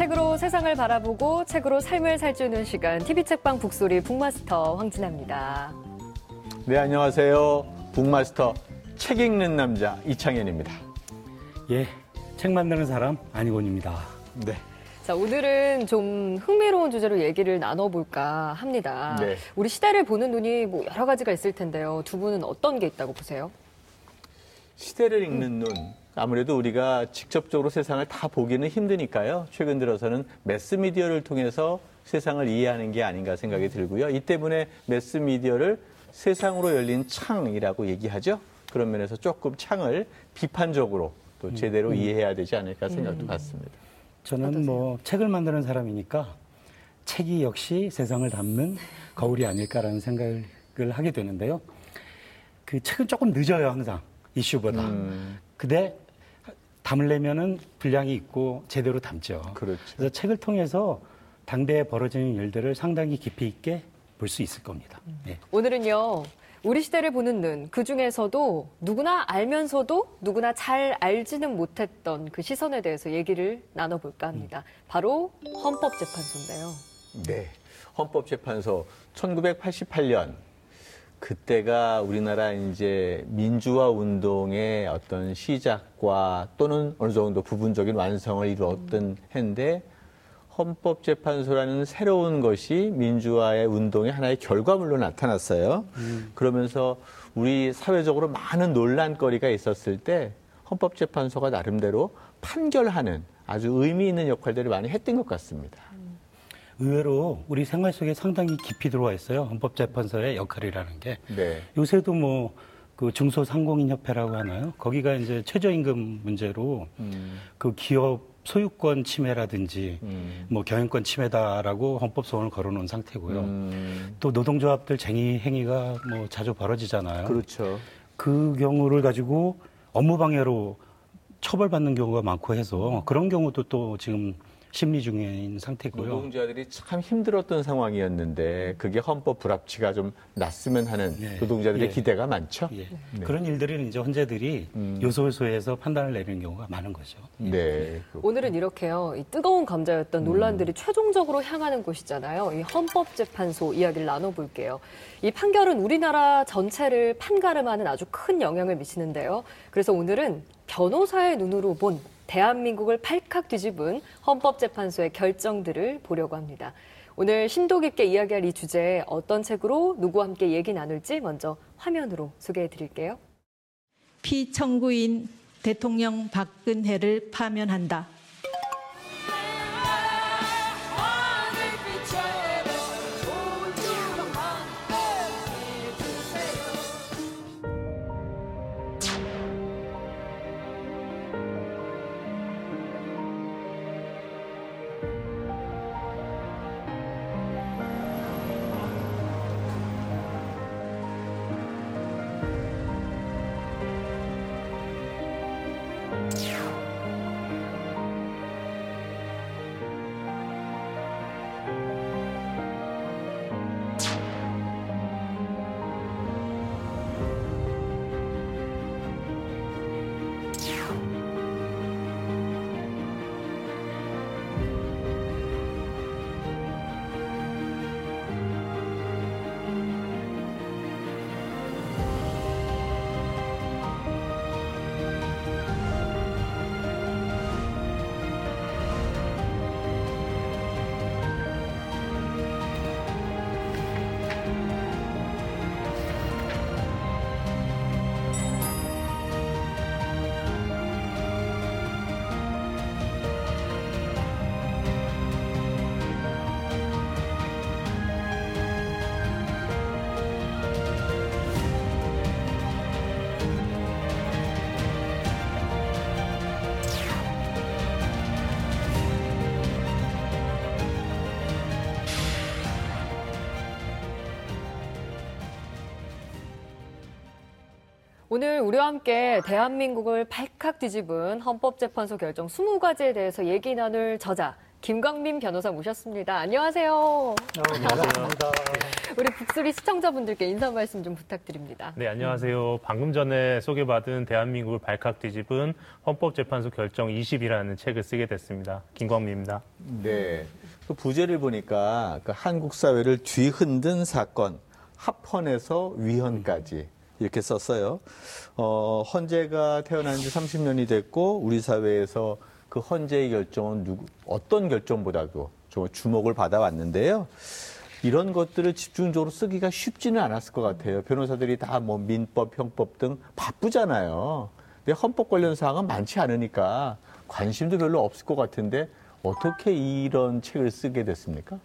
책으로 세상을 바라보고 책으로 삶을 살주는 시간 TV 책방 북소리 북마스터 황진아입니다. 네, 안녕하세요. 북마스터 책 읽는 남자 이창현입니다. 예, 책 만드는 사람 안희곤입니다. 네. 자, 오늘은 좀 흥미로운 주제로 얘기를 나눠볼까 합니다. 네. 우리 시대를 보는 눈이 뭐 여러 가지가 있을 텐데요. 두 분은 어떤 게 있다고 보세요? 시대를 읽는 눈. 아무래도 우리가 직접적으로 세상을 다 보기는 힘드니까요. 최근 들어서는 매스미디어를 통해서 세상을 이해하는 게 아닌가 생각이 들고요. 이 때문에 매스미디어를 세상으로 열린 창이라고 얘기하죠. 그런 면에서 조금 창을 비판적으로 또 제대로 이해해야 되지 않을까 생각도 같습니다. 저는 뭐 책을 만드는 사람이니까 책이 역시 세상을 담는 거울이 아닐까라는 생각을 하게 되는데요. 그 책은 조금 늦어요, 항상. 이슈보다. 음. 근데 담으려면은 분량이 있고 제대로 담죠. 그렇죠. 그래서 책을 통해서 당대에 벌어지는 일들을 상당히 깊이 있게 볼 수 있을 겁니다. 예. 오늘은요. 우리 시대를 보는 눈, 그 중에서도 누구나 알면서도 누구나 잘 알지는 못했던 그 시선에 대해서 얘기를 나눠볼까 합니다. 바로 헌법재판소인데요. 네. 헌법재판소 1988년 그때가 우리나라 이제 민주화 운동의 어떤 시작과 또는 어느 정도 부분적인 완성을 이루었던 해인데 헌법재판소라는 새로운 것이 민주화의 운동의 하나의 결과물로 나타났어요. 그러면서 우리 사회적으로 많은 논란거리가 있었을 때 헌법재판소가 나름대로 판결하는 아주 의미 있는 역할들을 많이 했던 것 같습니다. 의외로 우리 생활 속에 상당히 깊이 들어와 있어요. 헌법재판소의 역할이라는 게. 네. 요새도 뭐, 그 중소상공인협회라고 하나요? 거기가 이제 최저임금 문제로 음, 그 기업 소유권 침해라든지 음, 뭐 경영권 침해다라고 헌법 소원을 걸어놓은 상태고요. 음, 또 노동조합들 쟁의 행위가 뭐 자주 벌어지잖아요. 그렇죠. 그 경우를 가지고 업무 방해로 처벌받는 경우가 많고 해서 그런 경우도 또 지금 심리 중인 상태고요. 노동자들이 참 힘들었던 상황이었는데 그게 헌법 불합치가 좀 났으면 하는 네. 노동자들의 예. 기대가 많죠. 예. 네. 그런 일들은 이제 헌재들이 음. 요소요소에서 판단을 내리는 경우가 많은 거죠. 네. 오늘은 이렇게요. 이 뜨거운 감자였던 논란들이 최종적으로 향하는 곳이잖아요. 이 헌법재판소 이야기를 나눠볼게요. 이 판결은 우리나라 전체를 판가름하는 아주 큰 영향을 미치는데요. 그래서 오늘은 변호사의 눈으로 본 대한민국을 팔칵 뒤집은 헌법재판소의 결정들을 보려고 합니다. 오늘 심도 깊게 이야기할 이 주제에 어떤 책으로 누구와 함께 얘기 나눌지 먼저 화면으로 소개해 드릴게요. 피청구인 대통령 박근혜를 파면한다. 오늘 우리와 함께 대한민국을 발칵 뒤집은 헌법재판소 결정 20가지에 대해서 얘기 나눌 저자 김광민 변호사 모셨습니다. 안녕하세요. 반갑습니다. 우리 북소리 시청자분들께 인사 말씀 좀 부탁드립니다. 네, 안녕하세요. 방금 전에 소개받은 대한민국을 발칵 뒤집은 헌법재판소 결정 20이라는 책을 쓰게 됐습니다. 김광민입니다. 네. 그 부제를 보니까 그 한국 사회를 뒤흔든 사건, 합헌에서 위헌까지 이렇게 썼어요. 어, 헌재가 태어난 지 30년이 됐고 우리 사회에서 그 헌재의 결정은 누구, 어떤 결정보다도 좀 주목을 받아왔는데요. 이런 것들을 집중적으로 쓰기가 쉽지는 않았을 것 같아요. 변호사들이 다 뭐 민법, 형법 등 바쁘잖아요. 근데 헌법 관련 사항은 많지 않으니까 관심도 별로 없을 것 같은데 어떻게 이런 책을 쓰게 됐습니까?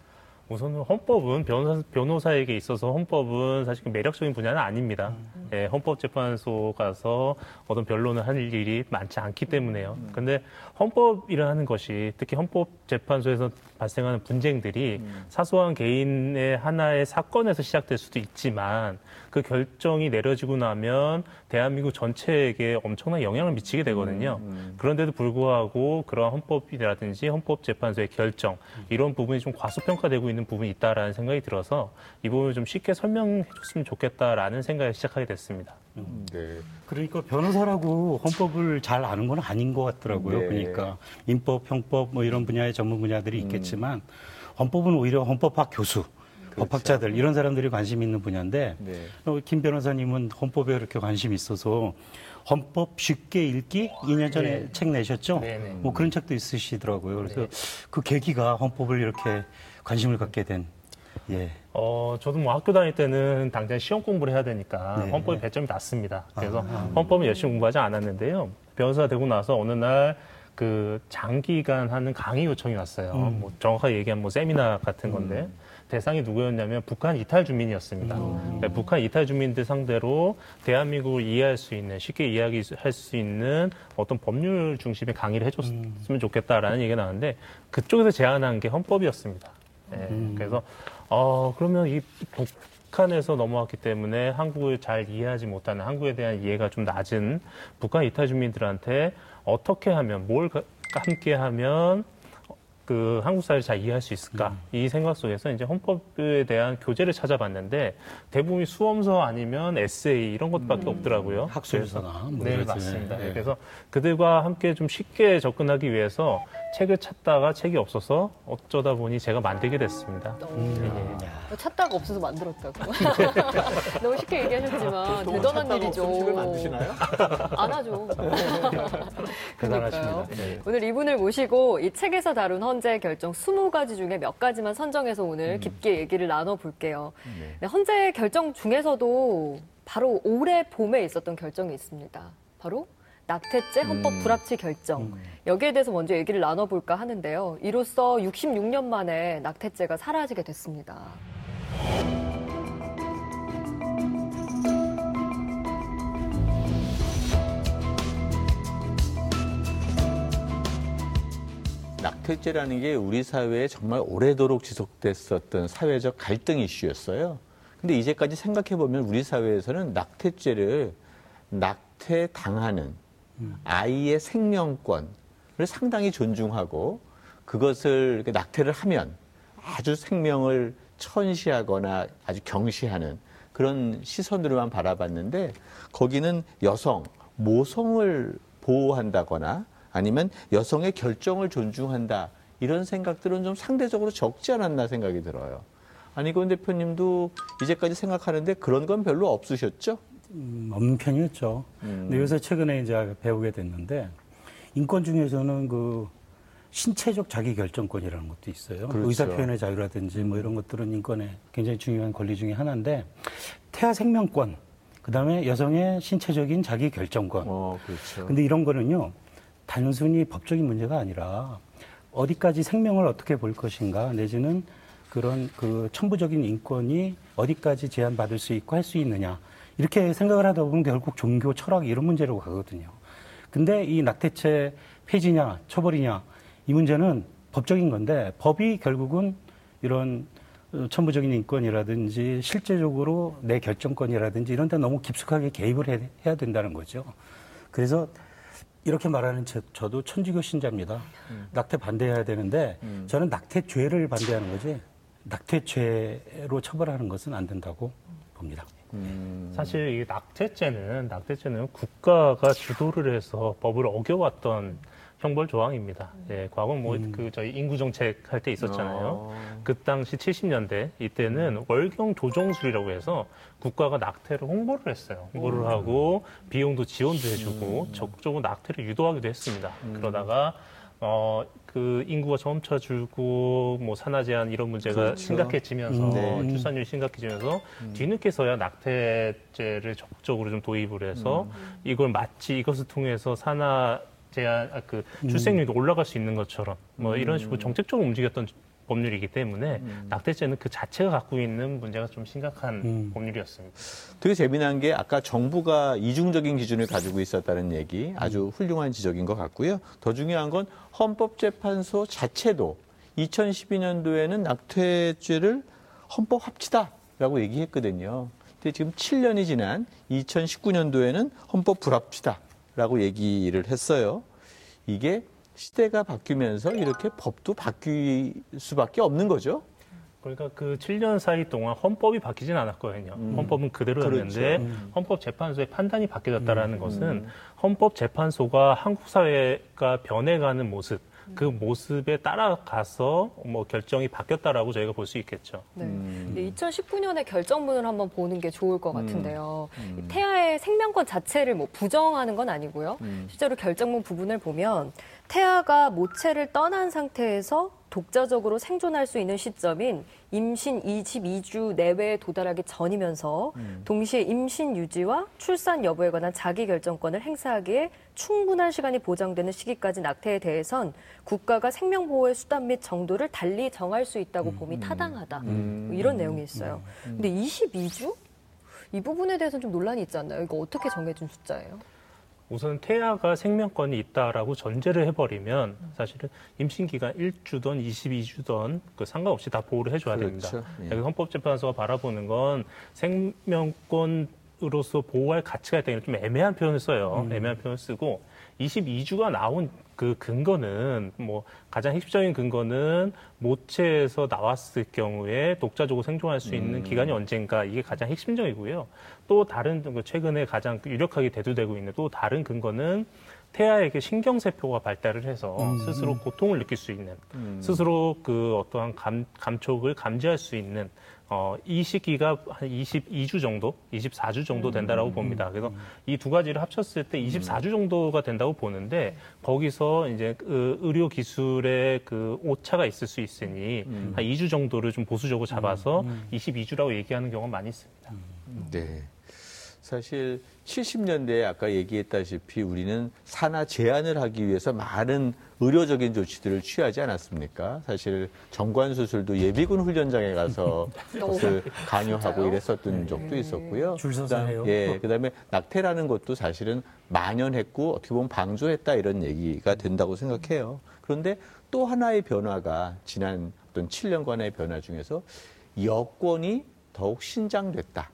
우선은 헌법은 변호사, 변호사에게 있어서 헌법은 사실 그 매력적인 분야는 아닙니다. 예, 헌법재판소 가서 어떤 변론을 할 일이 많지 않기 때문에요. 근데 헌법이라는 것이 특히 헌법재판소에서 발생하는 분쟁들이 사소한 개인의 하나의 사건에서 시작될 수도 있지만 그 결정이 내려지고 나면 대한민국 전체에게 엄청난 영향을 미치게 되거든요. 그런데도 불구하고 그러한 헌법이라든지 헌법재판소의 결정 이런 부분이 좀 과소평가되고 있는 부분이 있다라는 생각이 들어서 이 부분을 좀 쉽게 설명해 줬으면 좋겠다라는 생각을 시작하게 됐습니다. 네. 그러니까 변호사라고 헌법을 잘 아는 건 아닌 것 같더라고요. 네. 그러니까 민법, 형법 뭐 이런 분야의 전문 분야들이 있겠지만 헌법은 오히려 헌법학 교수, 법학자들 이런 사람들이 관심 있는 분야인데 네. 어, 김 변호사님은 헌법에 그렇게 관심이 있어서 헌법 쉽게 읽기 2년 전에 네. 책 내셨죠? 네 네. 뭐 그런 책도 있으시더라고요. 그래서 그 계기가 헌법을 이렇게 관심을 갖게 된 예. 어, 저도 뭐 학교 다닐 때는 당장 시험 공부를 해야 되니까 네. 헌법에 배점이 낮습니다. 그래서 헌법은 열심히 공부하지 않았는데요. 변호사 되고 나서 어느 날 그 장기간 하는 강의 요청이 왔어요. 뭐 정확하게 얘기하면 뭐 세미나 같은 건데 대상이 누구였냐면 북한 이탈 주민이었습니다. 그러니까 북한 이탈 주민들 상대로 대한민국을 이해할 수 있는 쉽게 이야기할 수 있는 어떤 법률 중심의 강의를 해줬으면 좋겠다라는 얘기가 나왔는데 그쪽에서 제안한 게 헌법이었습니다. 네, 그래서 어 그러면 이 북한에서 넘어왔기 때문에 한국을 잘 이해하지 못하는 한국에 대한 이해가 좀 낮은 북한 이탈 주민들한테 어떻게 하면 뭘 가- 함께 하면 그 한국 사회를 잘 이해할 수 있을까 이 생각 속에서 이제 헌법에 대한 교재를 찾아봤는데 대부분이 수험서 아니면 에세이 이런 것밖에 없더라고요. 학술서나 뭐 네. 맞습니다. 예. 그래서 그들과 함께 좀 쉽게 접근하기 위해서 책을 찾다가 책이 없어서 어쩌다 보니 제가 만들게 됐습니다. 예. 찾다가 없어서 만들었다고. 너무 쉽게 얘기하셨지만 대단한 일이죠. 책을 만드시나요? 안 하죠. 대단하십니다. 그러니까요. 네. 오늘 이분을 모시고 이 책에서 다룬 헌재 결정 20가지 중에 몇 가지만 선정해서 오늘 깊게 얘기를 나눠볼게요. 네. 네, 헌재 결정 중에서도 바로 올해 봄에 있었던 결정이 있습니다. 바로 낙태죄 헌법 음. 불합치 결정. 여기에 대해서 먼저 얘기를 나눠볼까 하는데요. 이로써 66년 만에 낙태죄가 사라지게 됐습니다. 낙태죄라는 게 우리 사회에 정말 오래도록 지속됐었던 사회적 갈등 이슈였어요. 근데 이제까지 생각해 보면 우리 사회에서는 낙태죄를 낙태 당하는 아이의 생명권을 상당히 존중하고 그것을 낙태를 하면 아주 생명을 천시하거나 아주 경시하는 그런 시선으로만 바라봤는데 거기는 여성, 모성을 보호한다거나 아니면 여성의 결정을 존중한다 이런 생각들은 좀 상대적으로 적지 않았나 생각이 들어요. 안희건 대표님도 이제까지 생각하는데 그런 건 별로 없으셨죠? 음, 없는 편이었죠. 근데 요새 최근에 이제 배우게 됐는데 인권 중에서는 그 신체적 자기 결정권이라는 것도 있어요. 그렇죠. 의사 표현의 자유라든지 뭐 이런 것들은 인권의 굉장히 중요한 권리 중에 하나인데 태아 생명권, 그다음에 여성의 신체적인 자기 결정권. 어, 그렇죠. 근데 이런 거는요, 단순히 법적인 문제가 아니라 어디까지 생명을 어떻게 볼 것인가, 내지는 그런 그 천부적인 인권이 어디까지 제한받을 수 있고 할 수 있느냐. 이렇게 생각을 하다 보면 결국 종교, 철학 이런 문제로 가거든요. 근데 이 낙태죄 폐지냐, 처벌이냐, 이 문제는 법적인 건데 법이 결국은 이런 어, 천부적인 인권이라든지 실제적으로 내 결정권이라든지 이런 데 너무 깊숙하게 개입을 해, 해야 된다는 거죠. 그래서 이렇게 말하는 저, 저도 천주교 신자입니다. 낙태 반대해야 되는데 저는 낙태죄를 반대하는 거지 낙태죄로 처벌하는 것은 안 된다고 봅니다. 사실 이 낙태죄는 낙태죄는 국가가 주도를 해서 법을 어겨왔던 형벌 조항입니다. 예, 과거 뭐 그 저희 인구 정책 할 때 있었잖아요. 그 당시 70년대 이때는 월경 조정술이라고 해서 국가가 낙태를 홍보를 했어요. 홍보를 하고 비용도 지원도 해주고 적극적으로 낙태를 유도하기도 했습니다. 그러다가 어, 그 인구가 점차 줄고 뭐 산화 제한 이런 문제가 그렇죠. 심각해지면서 네. 출산율이 심각해지면서 뒤늦게서야 낙태죄를 적극적으로 좀 도입을 해서 이걸 마치 이것을 통해서 산화 제한 아, 그 출생률이 올라갈 수 있는 것처럼 뭐 이런 식으로 정책적으로 움직였던 법률이기 때문에 낙태죄는 그 자체가 갖고 있는 문제가 좀 심각한 음. 법률이었습니다. 되게 재미난 게 아까 정부가 이중적인 기준을 가지고 있었다는 얘기 아주 훌륭한 지적인 것 같고요. 더 중요한 건 헌법재판소 자체도 2012년도에는 낙태죄를 헌법 합치다라고 얘기했거든요. 근데 지금 7년이 지난 2019년도에는 헌법 불합치다 라고 얘기를 했어요. 이게 시대가 바뀌면서 이렇게 법도 바뀔 수밖에 없는 거죠. 그러니까 그 7년 사이 동안 헌법이 바뀌진 않았거든요. 헌법은 그대로였는데 헌법재판소의 판단이 바뀌었다라는 것은 헌법재판소가 한국 사회가 변해가는 모습, 그 모습에 따라가서 뭐 결정이 바뀌었다라고 저희가 볼 수 있겠죠. 네. 음. 근데 2019년의 결정문을 한번 보는 게 좋을 것 같은데요. 이 태아의 생명권 자체를 뭐 부정하는 건 아니고요. 음. 실제로 결정문 부분을 보면 태아가 모체를 떠난 상태에서 독자적으로 생존할 수 있는 시점인 임신 22주 내외에 도달하기 전이면서 동시에 임신 유지와 출산 여부에 관한 자기 결정권을 행사하기에 충분한 시간이 보장되는 시기까지 낙태에 대해선 국가가 생명 보호의 수단 및 정도를 달리 정할 수 있다고 봄이 타당하다. 뭐 이런 내용이 있어요. 근데 22주? 이 부분에 대해서는 좀 논란이 있지 않나요? 이거 어떻게 정해준 숫자예요? 우선 태아가 생명권이 있다라고 전제를 해버리면 사실은 임신 기간 1주든 22주든 그 상관없이 다 보호를 해줘야 됩니다. 그렇죠. 예. 여기 헌법재판소가 바라보는 건 생명권 으로서 보호할 가치가 있다는 좀 애매한 표현을 써요. 애매한 표현을 쓰고 22주가 나온 그 근거는 뭐 가장 핵심적인 근거는 모체에서 나왔을 경우에 독자적으로 생존할 수 있는 기간이 언젠가 이게 가장 핵심적이고요. 또 다른 그 최근에 가장 유력하게 대두되고 있는 또 다른 근거는 태아에게 신경세포가 발달을 해서 스스로 고통을 느낄 수 있는 스스로 그 어떠한 감, 감촉을 감지할 수 있는 어, 이 시기가 한 22주 정도, 24주 정도 된다라고 봅니다. 그래서 이 두 가지를 합쳤을 때 24주 정도가 된다고 보는데 거기서 이제 그 의료 기술의 그 오차가 있을 수 있으니 한 2주 정도를 좀 보수적으로 잡아서 22주라고 얘기하는 경우가 많이 있습니다. 네. 사실 70년대에 아까 얘기했다시피 우리는 산화 제한을 하기 위해서 많은 의료적인 조치들을 취하지 않았습니까? 사실 정관 수술도 예비군 훈련장에 가서 그것을 강요하고? 이랬었던 적도 있었고요. 줄 서서 해요. 예, 그다음에 낙태라는 것도 사실은 만연했고 어떻게 보면 방조했다 이런 얘기가 된다고 생각해요. 그런데 또 하나의 변화가 지난 어떤 7년간의 변화 중에서 여권이 더욱 신장됐다.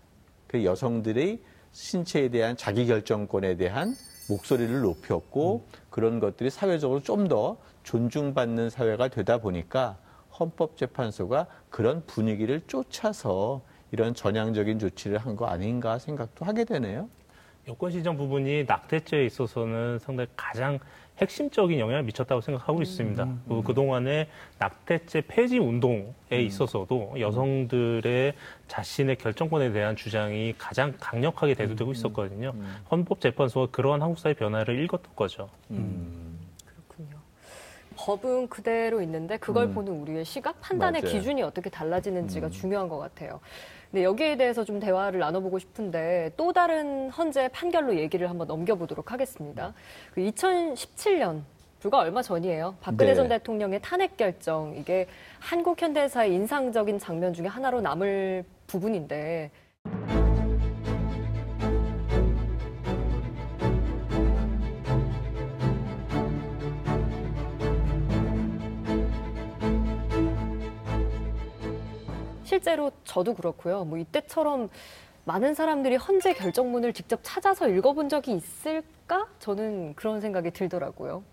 그 여성들의 신체에 대한 자기 결정권에 대한 목소리를 높였고 그런 것들이 사회적으로 좀 더 존중받는 사회가 되다 보니까 헌법재판소가 그런 분위기를 쫓아서 이런 전향적인 조치를 한 거 아닌가 생각도 하게 되네요. 여권 시정 부분이 낙태죄에 있어서는 상당히 가장 핵심적인 영향을 미쳤다고 생각하고 있습니다. 그 그동안에 낙태죄 폐지 운동에 있어서도 여성들의 자신의 결정권에 대한 주장이 가장 강력하게 대두되고 있었거든요. 헌법재판소가 그러한 한국 사회 변화를 읽었던 거죠. 그렇군요. 법은 그대로 있는데 그걸 보는 우리의 시각, 판단의 맞아요. 기준이 어떻게 달라지는지가 중요한 것 같아요. 근데 여기에 대해서 좀 대화를 나눠보고 싶은데 또 다른 헌재 판결로 얘기를 한번 넘겨보도록 하겠습니다. 그 2017년 불과 얼마 전이에요. 박근혜 네. 전 대통령의 탄핵 결정 이게 한국 현대사의 인상적인 장면 중에 하나로 남을 부분인데 실제로 저도 그렇고요. 뭐 이때처럼 많은 사람들이 헌재 결정문을 직접 찾아서 읽어본 적이 있을까? 저는 그런 생각이 들더라고요.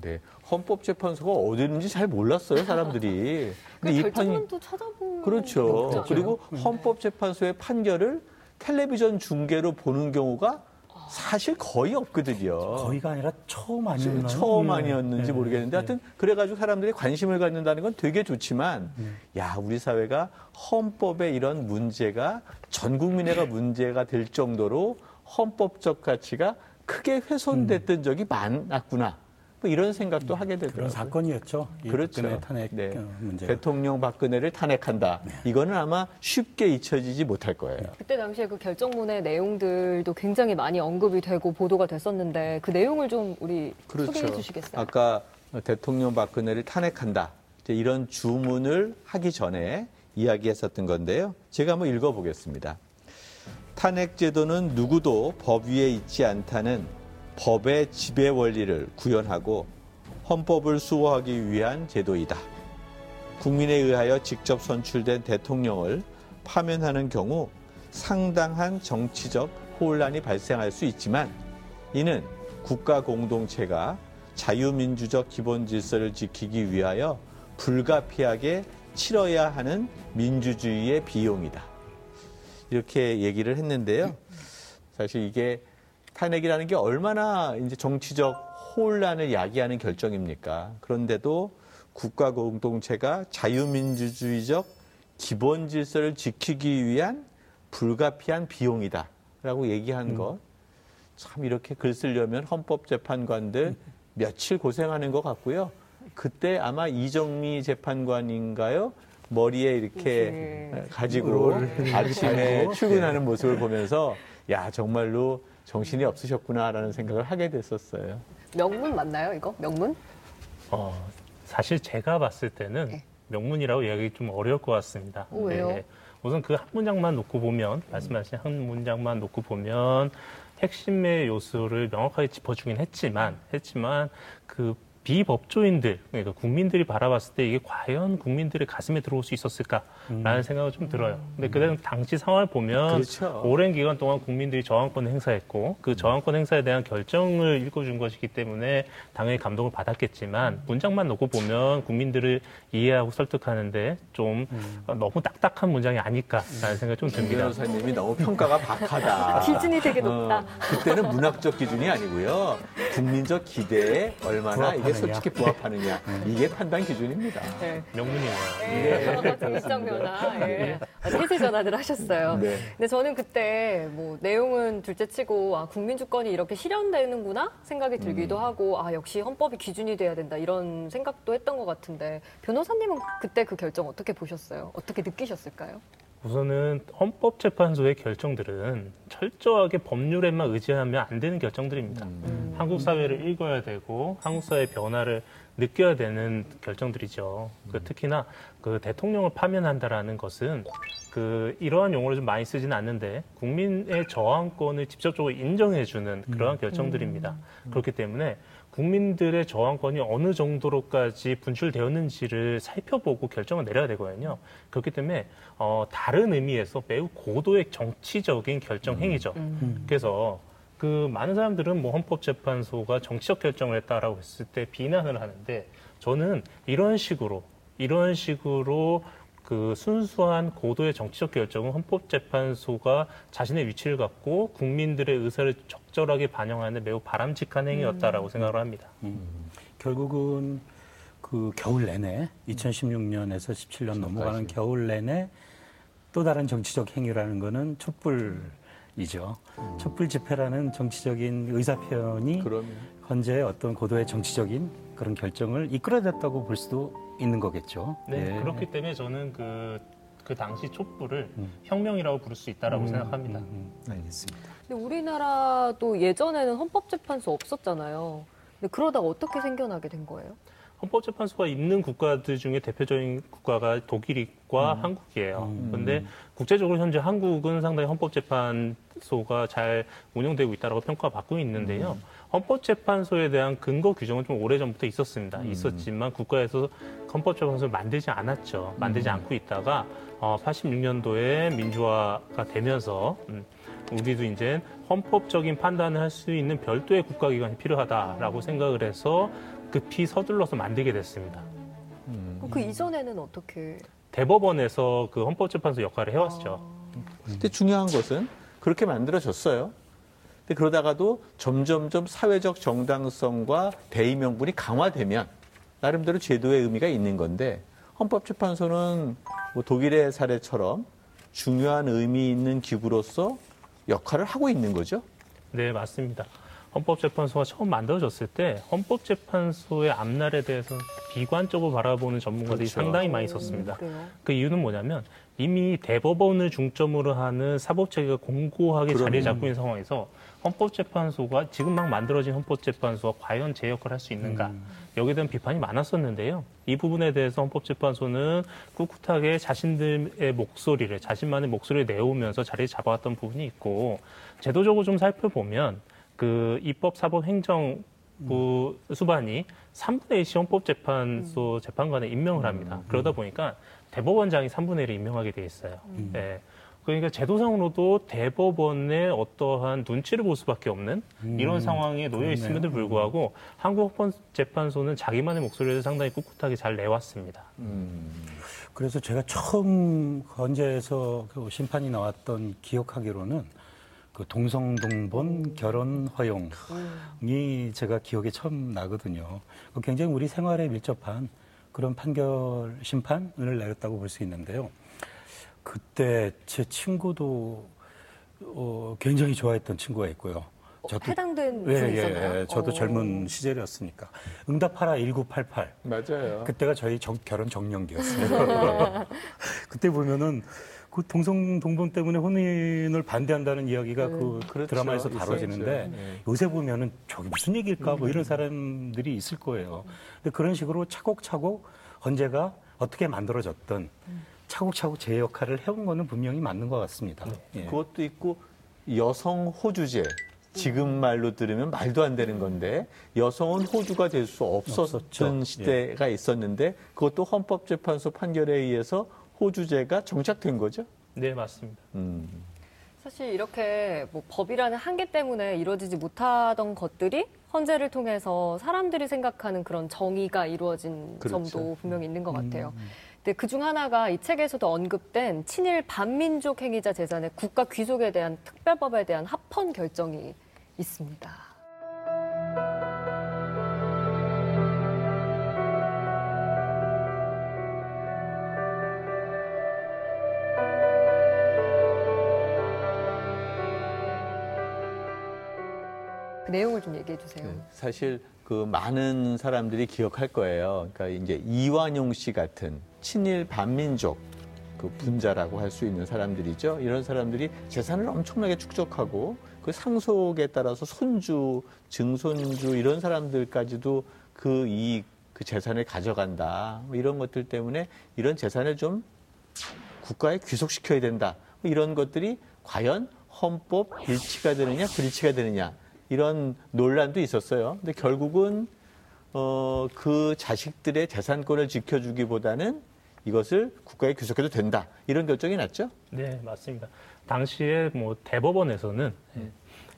네, 헌법재판소가 어디 있는지 잘 몰랐어요, 사람들이. 그 근데 이 판이 결정문도 찾아보면 그렇죠. 없잖아요. 그리고 헌법재판소의 판결을 텔레비전 중계로 보는 경우가 사실 거의 없거든요. 거의가 아니라 처음 아니었나요? 처음 네. 아니었는지 네. 모르겠는데 하여튼 그래가지고 사람들이 관심을 갖는다는 건 되게 좋지만 야 우리 사회가 헌법에 이런 문제가 전 국민에게 문제가 될 정도로 헌법적 가치가 크게 훼손됐던 적이 많았구나 뭐 이런 생각도 하게 그런 되더라고요. 사건이었죠. 이 그렇죠. 박근혜 탄핵 네. 어, 문제. 대통령 박근혜를 탄핵한다. 이거는 아마 쉽게 잊혀지지 못할 거예요. 그때 당시에 그 결정문의 내용들도 굉장히 많이 언급이 되고 보도가 됐었는데 그 내용을 좀 우리 소개해 주시겠어요? 그렇죠. 아까 대통령 박근혜를 탄핵한다. 이제 이런 주문을 하기 전에 이야기했었던 건데요. 제가 한번 읽어보겠습니다. 탄핵 제도는 누구도 법 위에 있지 않다는 법의 지배 원리를 구현하고 헌법을 수호하기 위한 제도이다. 국민에 의하여 직접 선출된 대통령을 파면하는 경우 상당한 정치적 혼란이 발생할 수 있지만 이는 국가 공동체가 자유민주적 기본 질서를 지키기 위하여 불가피하게 치러야 하는 민주주의의 비용이다. 이렇게 얘기를 했는데요. 사실 이게 탄핵이라는 게 얼마나 이제 정치적 혼란을 야기하는 결정입니까? 그런데도 국가 공동체가 자유민주주의적 기본 질서를 지키기 위한 불가피한 비용이다라고 얘기한 것. 참 이렇게 글 쓰려면 헌법재판관들 며칠 고생하는 것 같고요. 그때 아마 이정미 재판관인가요? 머리에 이렇게 네. 가지고 아침에 출근하는 모습을 보면서 야 정말로 정신이 없으셨구나라는 생각을 하게 됐었어요. 명문 맞나요, 이거? 명문? 어, 사실 제가 봤을 때는 네. 명문이라고 이야기 좀 어려울 것 같습니다. 네. 어, 왜요? 우선 그 한 문장만 놓고 보면 말씀하신 한 문장만 놓고 보면 핵심의 요소를 명확하게 짚어주긴 했지만 했지만 그 비법조인들 그러니까 국민들이 바라봤을 때 이게 과연 국민들의 가슴에 들어올 수 있었을까라는 생각은 좀 들어요. 근데 그 당시 상황을 보면 그렇죠. 오랜 기간 동안 국민들이 저항권을 행사했고 그 저항권 행사에 대한 결정을 읽어준 것이기 때문에 당연히 감동을 받았겠지만 문장만 놓고 보면 국민들을 이해하고 설득하는데 좀 너무 딱딱한 문장이 아닐까라는 생각이 좀 듭니다. 변호사님이 너무 평가가 박하다. 기준이 되게 높다. 어, 그때는 문학적 기준이 아니고요. 국민적 기대에 얼마나 이게 부합하느냐. 솔직히 부합하느냐. 이게 판단 기준입니다. 네. 명문이네요. 네, 아까 정일장 변화, 예. 아, 태세 전환을 하셨어요. 네. 근데 저는 그때 뭐 내용은 둘째치고 아 국민 주권이 이렇게 실현되는구나 생각이 들기도 음. 하고 아 역시 헌법이 기준이 돼야 된다 이런 생각도 했던 것 같은데 변호사님은 그때 그 결정 어떻게 보셨어요? 어떻게 느끼셨을까요? 우선은 헌법재판소의 결정들은 철저하게 법률에만 의지하면 안 되는 결정들입니다. 한국 사회를 읽어야 되고 한국 사회의 변화를 느껴야 되는 결정들이죠. 그 특히나 그 대통령을 파면한다라는 것은 그 이러한 용어를 좀 많이 쓰지는 않는데 국민의 저항권을 직접적으로 인정해주는 그러한 결정들입니다. 그렇기 때문에 국민들의 저항권이 어느 정도로까지 분출되었는지를 살펴보고 결정을 내려야 되거든요. 그렇기 때문에 어, 다른 의미에서 매우 고도의 정치적인 결정 행위죠. 그래서 그 많은 사람들은 뭐 헌법재판소가 정치적 결정을 했다라고 했을 때 비난을 하는데 저는 이런 식으로 이런 식으로 그 순수한 고도의 정치적 결정은 헌법재판소가 자신의 위치를 갖고 국민들의 의사를 적절하게 반영하는 매우 바람직한 행위였다라고 생각을 합니다. 결국은 그 겨울 내내 2016년에서 17년 넘어가는 겨울 내내 또 다른 정치적 행위라는 거는 촛불 이죠. 촛불 집회라는 정치적인 의사 표현이 현재 어떤 고도의 정치적인 그런 결정을 이끌어냈다고 볼 수도 있는 거겠죠. 네, 예. 그렇기 때문에 저는 그, 그 당시 촛불을 혁명이라고 부를 수 있다라고 생각합니다. 음, 알겠습니다. 근데 우리나라도 예전에는 헌법재판소 없었잖아요. 근데 그러다가 어떻게 생겨나게 된 거예요? 헌법재판소가 있는 국가들 중에 대표적인 국가가 독일과 한국이에요. 그런데 국제적으로 현재 한국은 상당히 헌법재판소가 잘 운영되고 있다고 평가받고 있는데요. 헌법재판소에 대한 근거 규정은 좀 오래전부터 있었습니다. 음. 있었지만 국가에서 헌법재판소를 만들지 않았죠. 만들지 음. 않고 있다가 어, 86년도에 민주화가 되면서 음, 우리도 이제 헌법적인 판단을 할 수 있는 별도의 국가기관이 필요하다라고 생각을 해서 급히 서둘러서 만들게 됐습니다. 그럼 그 이전에는 어떻게? 대법원에서 그 헌법재판소 역할을 해왔죠. 근데 중요한 것은 그렇게 만들어졌어요. 근데 그러다가도 점점점 사회적 정당성과 대의 명분이 강화되면 나름대로 제도의 의미가 있는 건데 헌법재판소는 뭐 독일의 사례처럼 중요한 의미 있는 기구로서 역할을 하고 있는 거죠. 네, 맞습니다. 헌법재판소가 처음 만들어졌을 때 헌법재판소의 앞날에 대해서 비관적으로 바라보는 전문가들이 그렇죠. 상당히 많이 있었습니다. 그래요. 그 이유는 뭐냐면 이미 대법원을 중점으로 하는 사법체계가 공고하게 그럼요. 자리 잡고 있는 상황에서 헌법재판소가 지금 막 만들어진 헌법재판소가 과연 제 역할을 할 수 있는가 여기에 대한 비판이 많았었는데요. 이 부분에 대해서 헌법재판소는 꿋꿋하게 자신들의 목소리를 자신만의 목소리를 내오면서 자리를 잡아왔던 부분이 있고 제도적으로 좀 살펴보면 그 입법 사법 행정부 수반이 3분의 1씩 헌법재판소 재판관에 임명을 합니다. 그러다 보니까 대법원장이 3분의 1을 임명하게 돼 있어요. 네. 그러니까 제도상으로도 대법원의 어떠한 눈치를 볼 수밖에 없는 이런 상황에 놓여 있음에도 불구하고 한국 헌법재판소는 자기만의 목소리를 상당히 꿋꿋하게 잘 내왔습니다. 그래서 제가 처음 헌재에서 그 심판이 나왔던 기억하기로는 그 동성동본 결혼 허용이 제가 기억에 처음 나거든요. 그 굉장히 우리 생활에 밀접한 그런 판결 심판을 내렸다고 볼 수 있는데요. 그때 제 친구도 어, 굉장히 좋아했던 친구가 있고요. 저도 해당된 예, 분이 예, 있었나요? 예. 저도 어. 젊은 시절이었으니까. 응답하라 1988. 맞아요. 그때가 저희 정- 결혼 정년기였어요. 그때 보면은 그 동성 동본 때문에 혼인을 반대한다는 이야기가 그 그렇죠. 드라마에서. 다뤄지는데 네. 요새 보면은 저게 무슨 얘기일까 뭐 이런 사람들이 있을 거예요. 근데 그런 식으로 차곡차곡 헌재가 어떻게 만들어졌든 차곡차곡 제 역할을 해온 거는 분명히 맞는 것 같습니다. 예. 그것도 있고 여성 호주제. 지금 말로 들으면 말도 안 되는 건데 여성은 호주가 될 수 없었던 없었죠. 시대가 있었는데 그것도 헌법재판소 판결에 의해서 호주제가 정착된 거죠. 네, 맞습니다. 음. 사실 이렇게 뭐 법이라는 한계 때문에 이루어지지 못하던 것들이 헌재를 통해서 사람들이 생각하는 그런 정의가 이루어진 그렇죠. 점도 분명히 있는 것 같아요. 근데 그중 하나가 이 책에서도 언급된 친일 반민족 행위자 재산의 국가 귀속에 대한 특별법에 대한 합헌 결정이 있습니다. 내용을 좀 얘기해 주세요. 네, 사실 그 많은 사람들이 기억할 거예요. 그러니까 이제 이완용 씨 같은 친일 반민족 그 분자라고 할 수 있는 사람들이죠. 이런 사람들이 재산을 엄청나게 축적하고 그 상속에 따라서 손주, 증손주 이런 사람들까지도 그 이익, 그 재산을 가져간다. 뭐 이런 것들 때문에 이런 재산을 좀 국가에 귀속시켜야 된다. 뭐 이런 것들이 과연 헌법 일치가 되느냐, 불일치가 되느냐. 이런 논란도 있었어요. 근데 결국은, 어, 그 자식들의 재산권을 지켜주기보다는 이것을 국가에 귀속해도 된다. 이런 결정이 났죠. 네, 맞습니다. 당시에 뭐 대법원에서는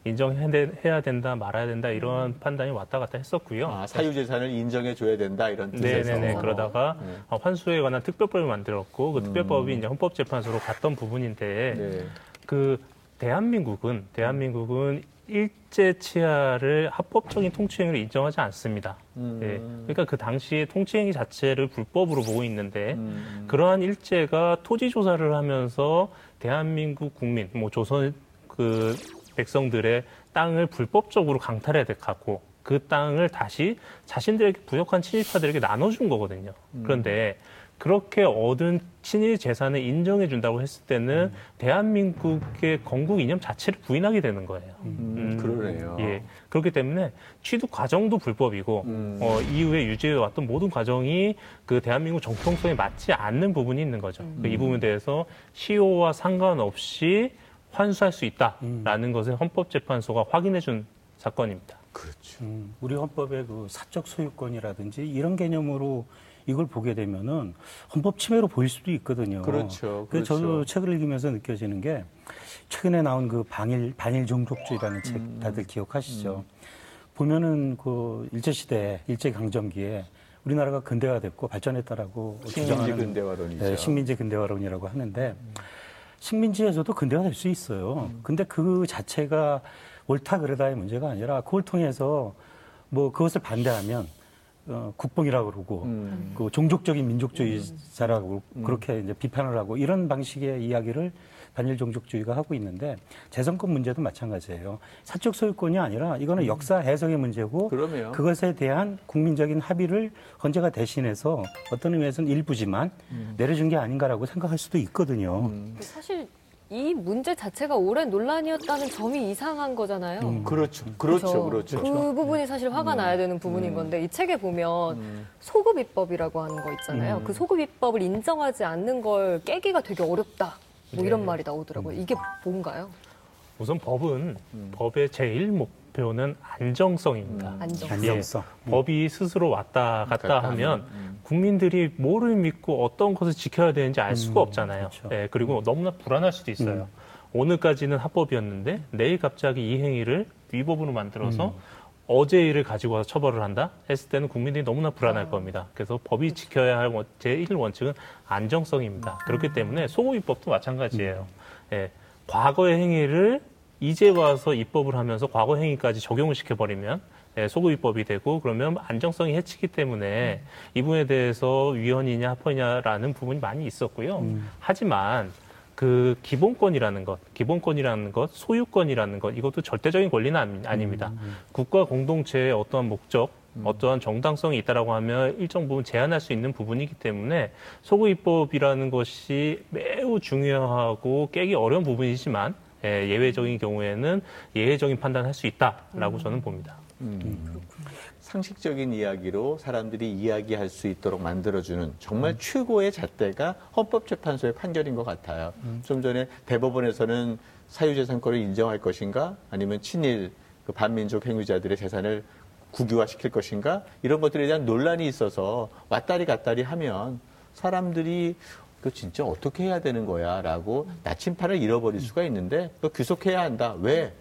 인정해야 된다, 말아야 된다 이런 판단이 왔다 갔다 했었고요. 아, 사유재산을 인정해 줘야 된다. 이런 뜻에서. 네네네. 그러다가 네. 어, 환수에 관한 특별법을 만들었고 그 특별법이 이제 헌법재판소로 갔던 부분인데 네. 그 대한민국은 대한민국은 일제 치하를 합법적인 통치행위로 인정하지 않습니다. 음. 네. 그러니까 그 당시에 통치행위 자체를 불법으로 보고 있는데 음. 그러한 일제가 토지 조사를 하면서 대한민국 국민, 뭐 조선 그 백성들의 땅을 불법적으로 강탈해 갖고 그 땅을 다시 자신들에게 부역한 친일파들에게 나눠준 거거든요. 그런데 그렇게 얻은 친일 재산을 인정해 준다고 했을 때는 대한민국의 건국 이념 자체를 부인하게 되는 거예요. 음, 그러네요. 예. 그렇기 때문에 취득 과정도 불법이고 음. 어, 이후에 유지해 왔던 모든 과정이 그 대한민국 정통성에 맞지 않는 부분이 있는 거죠. 그 이 부분에 대해서 시효와 상관없이 환수할 수 있다라는 것을 헌법재판소가 확인해 준 사건입니다. 그렇죠. 음, 우리 헌법의 그 사적 소유권이라든지 이런 개념으로 이걸 보게 되면은 헌법 침해로 보일 수도 있거든요. 그렇죠, 그래서 저도 그렇죠. 책을 읽으면서 느껴지는 게 최근에 나온 그 반일 반일 종족주의라는 책 음. 다들 기억하시죠? 보면은 그 일제 시대 일제 강점기에 우리나라가 근대화 됐고 발전했다라고 식민지 근대화론이죠. 네, 식민지 근대화론이라고 하는데 식민지에서도 근대화 될 수 있어요. 음. 근데 그 자체가 옳다 그러다의 문제가 아니라 그걸 통해서 뭐 그것을 반대하면 어, 국뽕이라고 그러고 음. 그 종족적인 민족주의자라고 그렇게 이제 비판을 하고 이런 방식의 이야기를 반일 종족주의가 하고 있는데 재선권 문제도 마찬가지예요. 사적 소유권이 아니라 이거는 역사 해석의 문제고 그러면 그것에 대한 국민적인 합의를 헌재가 대신해서 어떤 의미에서는 일부지만 내려준 게 아닌가라고 생각할 수도 있거든요. 음. 사실 이 문제 자체가 오랜 논란이었다는 점이 이상한 거잖아요. 그렇죠. 그렇죠. 그렇죠. 그 부분이 사실 화가 나야 되는 부분인 건데 이 책에 보면 소급 입법이라고 하는 거 있잖아요. 그 소급 입법을 인정하지 않는 걸 깨기가 되게 어렵다. 뭐 이런 말이 나오더라고요. 이게 뭔가요? 우선 법은 법의 제일 목 표는 안정성입니다. 안정. 안정성. 예, 법이 스스로 왔다 갔다 갔다 하면 국민들이 뭐를 믿고 어떤 것을 지켜야 되는지 알 수가 음, 없잖아요. 그렇죠. 예, 그리고 너무나 불안할 수도 있어요. 오늘까지는 합법이었는데 내일 갑자기 이 행위를 위법으로 만들어서 어제 일을 가지고 와서 처벌을 한다 했을 때는 국민들이 너무나 불안할 겁니다. 그래서 법이 지켜야 할 원- 제1 원칙은 안정성입니다. 그렇기 때문에 소고입법도 마찬가지예요. 예, 과거의 행위를 이제 와서 입법을 하면서 과거 행위까지 적용을 시켜버리면 예, 소급입법이 되고 그러면 안정성이 해치기 때문에 이 부분에 대해서 위헌이냐 합헌이냐라는 부분이 많이 있었고요. 하지만 그 기본권이라는 것, 기본권이라는 것, 소유권이라는 것 이것도 절대적인 권리는 아니- 아닙니다. 국가 공동체의 어떠한 목적, 어떠한 정당성이 있다라고 하면 일정 부분 제한할 수 있는 부분이기 때문에 소급입법이라는 것이 매우 중요하고 깨기 어려운 부분이지만 예, 예외적인 경우에는 예외적인 판단할 수 있다라고 저는 봅니다. 상식적인 이야기로 사람들이 이야기할 수 있도록 만들어주는 음. 정말 최고의 잣대가 헌법재판소의 판결인 것 같아요. 음. 좀 전에 대법원에서는 사유재산권을 인정할 것인가 아니면 친일 그 반민족 행위자들의 재산을 국유화시킬 것인가 이런 것들에 대한 논란이 있어서 왔다리 갔다리 하면 사람들이 그 진짜 어떻게 해야 되는 거야 라고 나침판을 잃어버릴 수가 있는데 그 귀속해야 한다. 왜?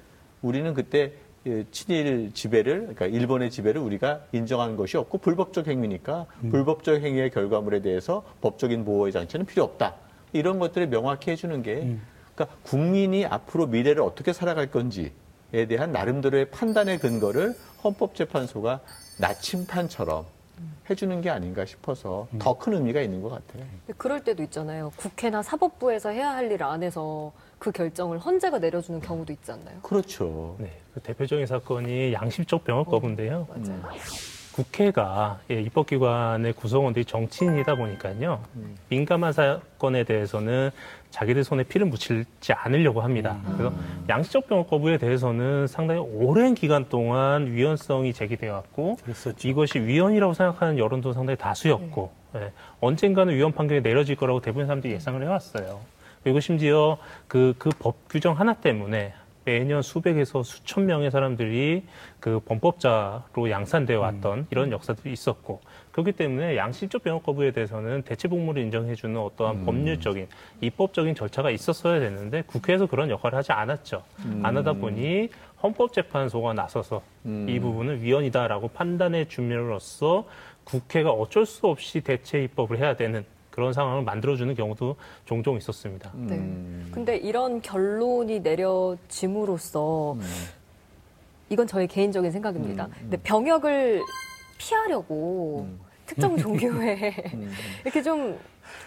우리는 그때 예, 친일 지배를 그러니까 일본의 지배를 우리가 인정한 것이 없고 불법적 행위니까 불법적 행위의 결과물에 대해서 법적인 보호의 장치는 필요 없다. 이런 것들을 명확히 해주는 게 그러니까 국민이 앞으로 미래를 어떻게 살아갈 건지에 대한 나름대로의 판단의 근거를 헌법재판소가 나침판처럼 해주는 게 아닌가 싶어서 더 큰 의미가 있는 것 같아요. 그럴 때도 있잖아요. 국회나 사법부에서 해야 할 일 안 해서 그 결정을 헌재가 내려주는 경우도 있지 않나요? 그렇죠. 네, 그 대표적인 사건이 양심적 병역 거부인데요. 맞아요. 국회가 예, 입법기관의 구성원들이 정치인이다 보니까요. 민감한 사건에 대해서는 자기들 손에 피를 묻히지 않으려고 합니다. 그래서 양식적 병역 거부에 대해서는 상당히 오랜 기간 동안 위헌성이 제기되어 왔고 그랬었죠. 이것이 위헌이라고 생각하는 여론도 상당히 다수였고 예, 언젠가는 위헌 판결이 내려질 거라고 대부분 사람들이 예상을 해왔어요. 그리고 심지어 그, 그 법 규정 하나 때문에 매년 수백에서 수천 명의 사람들이 그 범법자로 양산되어 왔던 이런 역사도 있었고 그렇기 때문에 양심적 병역 거부에 대해서는 대체 복무를 인정해주는 어떠한 법률적인 입법적인 절차가 있었어야 됐는데 국회에서 그런 역할을 하지 않았죠. 안 하다 보니 헌법재판소가 나서서 이 부분은 위헌이다라고 판단해 줌으로써 국회가 어쩔 수 없이 대체 입법을 해야 되는 그런 상황을 만들어주는 경우도 종종 있었습니다. 네. 음. 근데 이런 결론이 내려짐으로써 음. 이건 저의 개인적인 생각입니다. 근데 병역을 피하려고 특정 종교에 이렇게 좀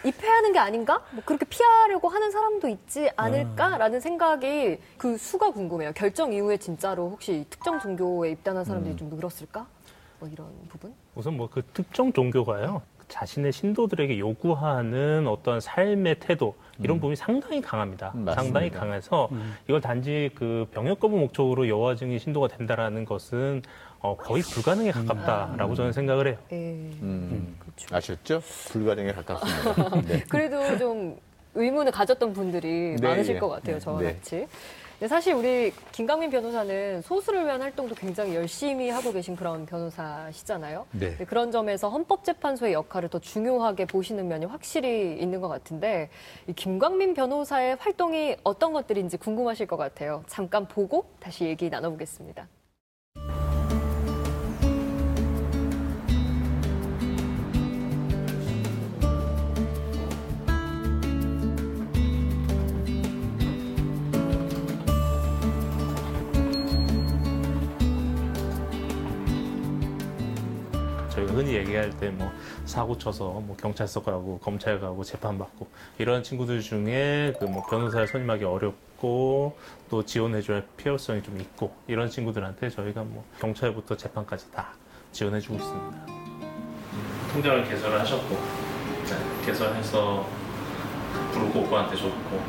입회하는 게 아닌가? 뭐 그렇게 피하려고 하는 사람도 있지 않을까라는 생각이 그 수가 궁금해요. 결정 이후에 진짜로 혹시 특정 종교에 입단한 사람들이 좀 늘었을까? 뭐 이런 부분? 우선 뭐 그 특정 종교가요. 자신의 신도들에게 요구하는 어떤 삶의 태도 이런 부분이 상당히 강합니다. 음, 맞습니다. 상당히 강해서 이걸 단지 그 병역 거부 목적으로 여화 증인 신도가 된다라는 것은 어, 거의 불가능에 가깝다라고 저는 생각을 해요. 예. 음. 그렇죠. 아셨죠? 불가능에 가깝습니다. 네. 그래도 좀 의문을 가졌던 분들이 네, 많으실 예. 것 같아요. 네, 저와 네. 같이. 근데 사실 우리 김강민 변호사는 소수를 위한 활동도 굉장히 열심히 하고 계신 그런 변호사시잖아요. 네. 근데 그런 점에서 헌법재판소의 역할을 더 중요하게 보시는 면이 확실히 있는 것 같은데 이 김광민 변호사의 활동이 어떤 것들인지 궁금하실 것 같아요. 잠깐 보고 다시 얘기 나눠보겠습니다. 흔히 얘기할 때 뭐 사고 쳐서 뭐 경찰서 가고 검찰 가고 재판 받고 이런 친구들 중에 그 뭐 변호사를 선임하기 어렵고 또 지원해줘야 할 필요성이 좀 있고 이런 친구들한테 저희가 뭐 경찰부터 재판까지 다 지원해주고 있습니다. 통장을 개설을 하셨고 네, 개설해서 부르고 오빠한테 줬고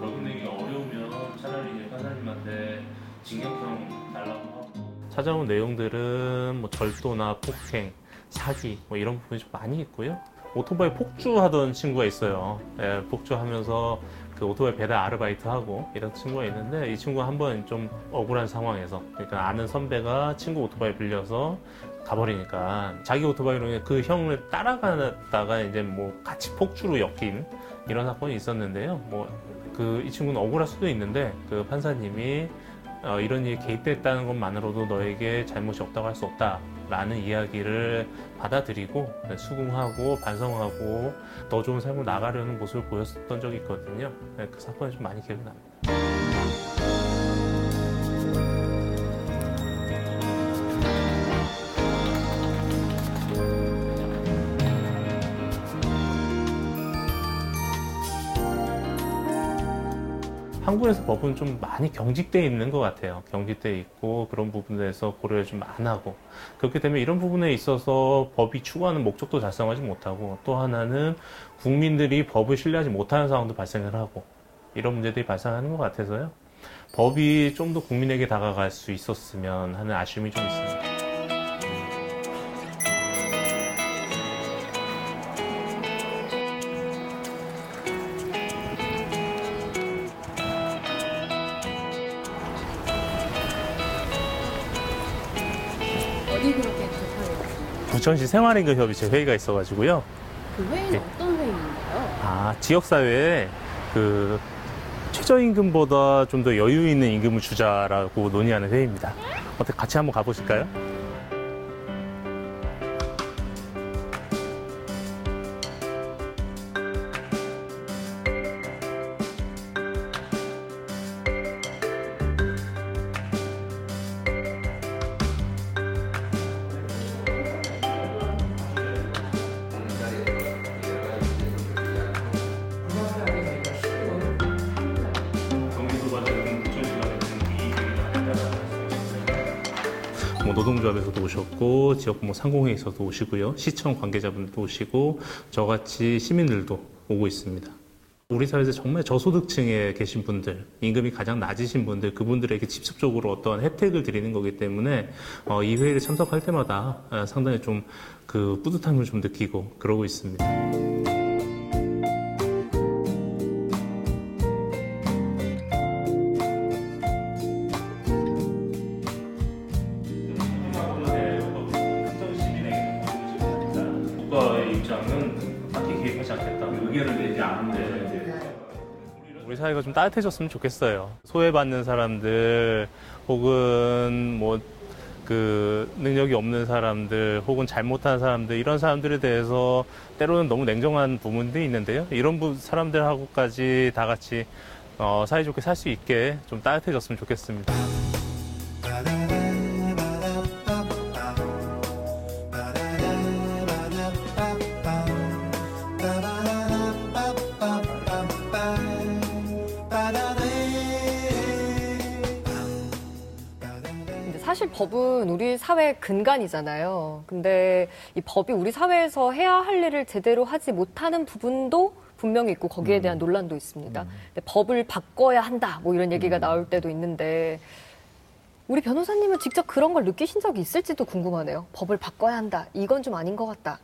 벌금 내기가 어려우면 차라리 판사님한테 징역형 달라고 하고 찾아온 내용들은 뭐 절도나 폭행, 사기 뭐 이런 부분이 좀 많이 있고요. 오토바이 폭주하던 친구가 있어요. 예, 폭주하면서 그 오토바이 배달 아르바이트 하고 이런 친구가 있는데 이 친구가 한번 좀 억울한 상황에서 그러니까 아는 선배가 친구 오토바이 빌려서 가버리니까 자기 오토바이로 그 형을 따라가다가 이제 뭐 같이 폭주로 엮인 이런 사건이 있었는데요. 뭐 그 이 친구는 억울할 수도 있는데 그 판사님이 어, 이런 일에 개입됐다는 것만으로도 너에게 잘못이 없다고 할 수 없다 라는 이야기를 받아들이고 네, 수긍하고 반성하고 더 좋은 삶을 나가려는 모습을 보였던 적이 있거든요. 네, 그 사건이 좀 많이 기억이 납니다. 한국에서 법은 좀 많이 경직돼 있는 것 같아요. 경직돼 있고 그런 부분에서 고려를 좀 안 하고 그렇게 되면 이런 부분에 있어서 법이 추구하는 목적도 달성하지 못하고 또 하나는 국민들이 법을 신뢰하지 못하는 상황도 발생을 하고 이런 문제들이 발생하는 것 같아서요. 법이 좀 더 국민에게 다가갈 수 있었으면 하는 아쉬움이 좀 있습니다. 부천시 생활임금협의 제 회의가 있어가지고요. 그 회의는 네. 어떤 회의인가요? 아, 지역사회에 그 최저임금보다 좀 더 여유 있는 임금을 주자라고 논의하는 회의입니다. 어떻게 같이 한번 가보실까요? 상공회에서도 오시고요 시청 관계자분들도 오시고 저같이 시민들도 오고 있습니다. 우리 사회에서 정말 저소득층에 계신 분들, 임금이 가장 낮으신 분들, 그분들에게 직접적으로 어떠한 혜택을 드리는 거기 때문에 어, 이 회의를 참석할 때마다 어, 상당히 좀 그 뿌듯함을 좀 느끼고 그러고 있습니다. 우리 사회가 좀 따뜻해졌으면 좋겠어요. 소외받는 사람들 혹은 뭐 그 능력이 없는 사람들 혹은 잘못한 사람들 이런 사람들에 대해서 때로는 너무 냉정한 부분들이 있는데요. 이런 부- 사람들하고까지 다 같이 어, 사이좋게 살 수 있게 좀 따뜻해졌으면 좋겠습니다. 법은 우리 사회의 근간이잖아요. 근데 이 법이 우리 사회에서 해야 할 일을 제대로 하지 못하는 부분도 분명히 있고 거기에 대한 논란도 있습니다. 근데 법을 바꿔야 한다 뭐 이런 얘기가 나올 때도 있는데 우리 변호사님은 직접 그런 걸 느끼신 적이 있을지도 궁금하네요. 법을 바꿔야 한다. 이건 좀 아닌 것 같다.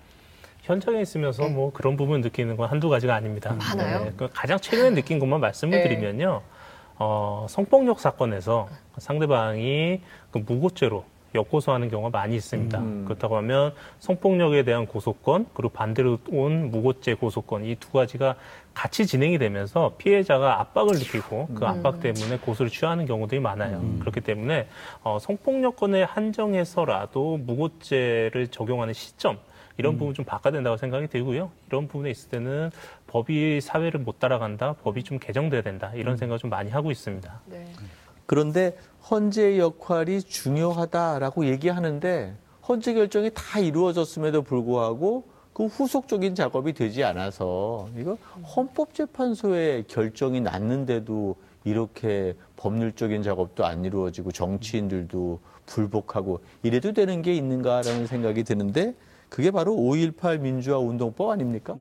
현장에 있으면서 네. 뭐 그런 부분 느끼는 건 한두 가지가 아닙니다. 많아요? 그 가장 최근에 느낀 것만 말씀을 네. 드리면요. 어, 성폭력 사건에서 상대방이 그 무고죄로 역고소하는 경우가 많이 있습니다. 음. 그렇다고 하면 성폭력에 대한 고소권 그리고 반대로 온 무고죄 고소권 이 두 가지가 같이 진행이 되면서 피해자가 압박을 느끼고 그 압박 때문에 고소를 취하는 경우들이 많아요. 그렇기 때문에 어, 성폭력권에 한정해서라도 무고죄를 적용하는 시점 이런 부분 좀 바꿔야 된다고 생각이 들고요. 이런 부분에 있을 때는 법이 사회를 못 따라간다, 법이 좀 개정돼야 된다 이런 생각을 좀 많이 하고 있습니다. 네. 그런데 헌재의 역할이 중요하다라고 얘기하는데 헌재 결정이 다 이루어졌음에도 불구하고 그 후속적인 작업이 되지 않아서 이거 헌법재판소의 결정이 났는데도 이렇게 법률적인 작업도 안 이루어지고 정치인들도 불복하고 이래도 되는 게 있는가라는 생각이 드는데 그게 바로 5.18 민주화 운동법 아닙니까?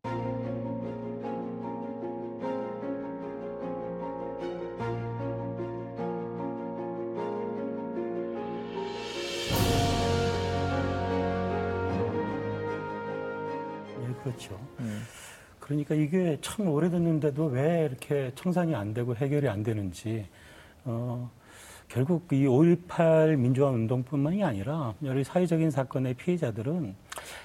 예, 그렇죠. 그러니까 이게 참 오래됐는데도 왜 이렇게 청산이 안 되고 해결이 안 되는지, 어, 결국 이 5.18 민주화 운동뿐만이 아니라 여러 사회적인 사건의 피해자들은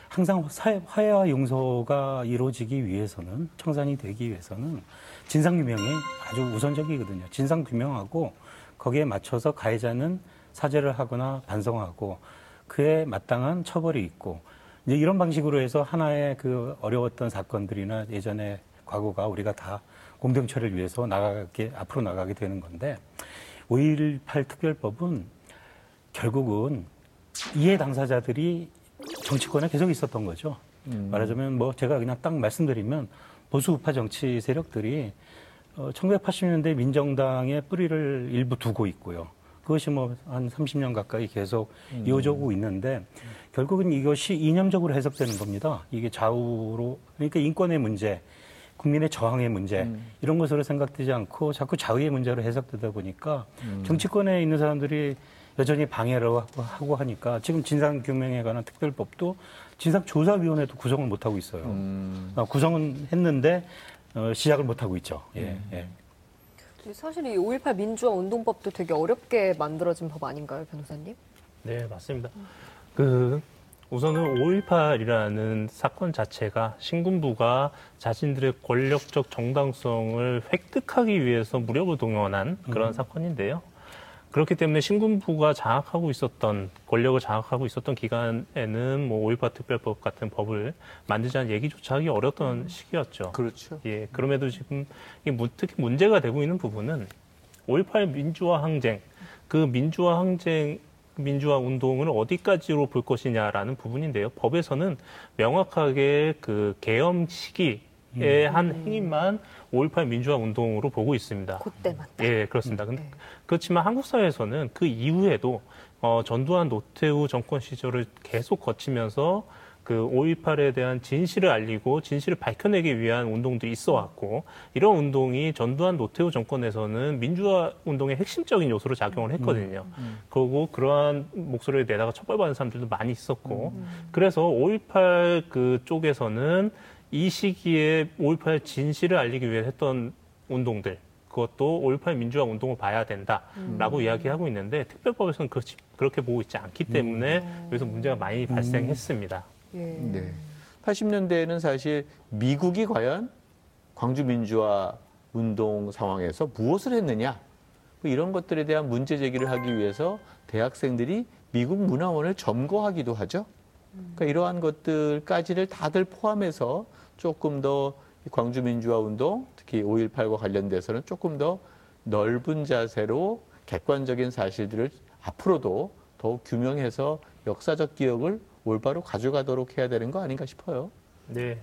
항상 사회, 화해와 용서가 이루어지기 위해서는, 청산이 되기 위해서는 진상 규명이 아주 우선적이거든요. 진상 규명하고 거기에 맞춰서 가해자는 사죄를 하거나 반성하고 그에 마땅한 처벌이 있고 이제 이런 방식으로 해서 하나의 그 어려웠던 사건들이나 예전의 과거가 우리가 다 공동체를 위해서 나가게 앞으로 나가게 되는 건데 5.18 특별법은 결국은 이해 당사자들이 정치권에 계속 있었던 거죠. 말하자면 뭐 제가 그냥 딱 말씀드리면 보수 우파 정치 세력들이 어, 1980년대 민정당의 뿌리를 일부 두고 있고요. 그것이 뭐 한 30년 가까이 계속 이어져 오고 있는데 결국은 이것이 이념적으로 해석되는 겁니다. 이게 좌우로 그러니까 인권의 문제, 국민의 저항의 문제 이런 것으로 생각되지 않고 자꾸 좌우의 문제로 해석되다 보니까 정치권에 있는 사람들이 여전히 방해를 하고- 하니까 지금 진상규명에 관한 특별법도 진상조사위원회도 구성을 못 하고 있어요. 어, 구성은 했는데 어, 시작을 못 하고 있죠. 예, 예. 사실 이 5.18 민주화 운동법도 되게 어렵게 만들어진 법 아닌가요, 변호사님? 네, 맞습니다. 그 우선은 5.18이라는 사건 자체가 신군부가 자신들의 권력적 정당성을 획득하기 위해서 무력을 동원한 그런 사건인데요. 그렇기 때문에 신군부가 장악하고 있었던 권력을 장악하고 있었던 기간에는 뭐5.18 특별법 같은 법을 만들자는 얘기조차 하기 어려웠던 시기였죠. 그렇죠. 예, 그럼에도 지금 이 문- 특히 문제가 되고 있는 부분은 5.18 민주화 항쟁, 그 민주화 항쟁, 민주화 운동을 어디까지로 볼 것이냐라는 부분인데요. 법에서는 명확하게 그 계엄 시기에 한 행위만 5.18 민주화 운동으로 보고 있습니다. 그때만. 예, 그렇습니다. 근데 네. 그렇지만 한국 사회에서는 그 이후에도 어, 전두환 노태우 정권 시절을 계속 거치면서 그 5.18에 대한 진실을 알리고 진실을 밝혀내기 위한 운동들이 있어 왔고 이런 운동이 전두환 노태우 정권에서는 민주화 운동의 핵심적인 요소로 작용을 했거든요. 그리고 그러한 목소리를 내다가 처벌받은 사람들도 많이 있었고 그래서 5.18 그 쪽에서는 이 시기에 5.18 진실을 알리기 위해 했던 운동들 그것도 5.18 민주화 운동을 봐야 된다라고 이야기하고 있는데 특별법에서는 그렇지, 그렇게 보고 있지 않기 때문에 여기서 문제가 많이 발생했습니다. 예. 네. 80년대에는 사실 미국이 과연 광주 민주화 운동 상황에서 무엇을 했느냐 뭐 이런 것들에 대한 문제 제기를 하기 위해서 대학생들이 미국 문화원을 점거하기도 하죠. 그러니까 이러한 것들까지를 다들 포함해서 조금 더이 광주 민주화 운동, 특히 5.18과 관련돼서는 조금 더 넓은 자세로 객관적인 사실들을 앞으로도 더욱 규명해서 역사적 기억을 올바로 가져가도록 해야 되는 거 아닌가 싶어요. 네.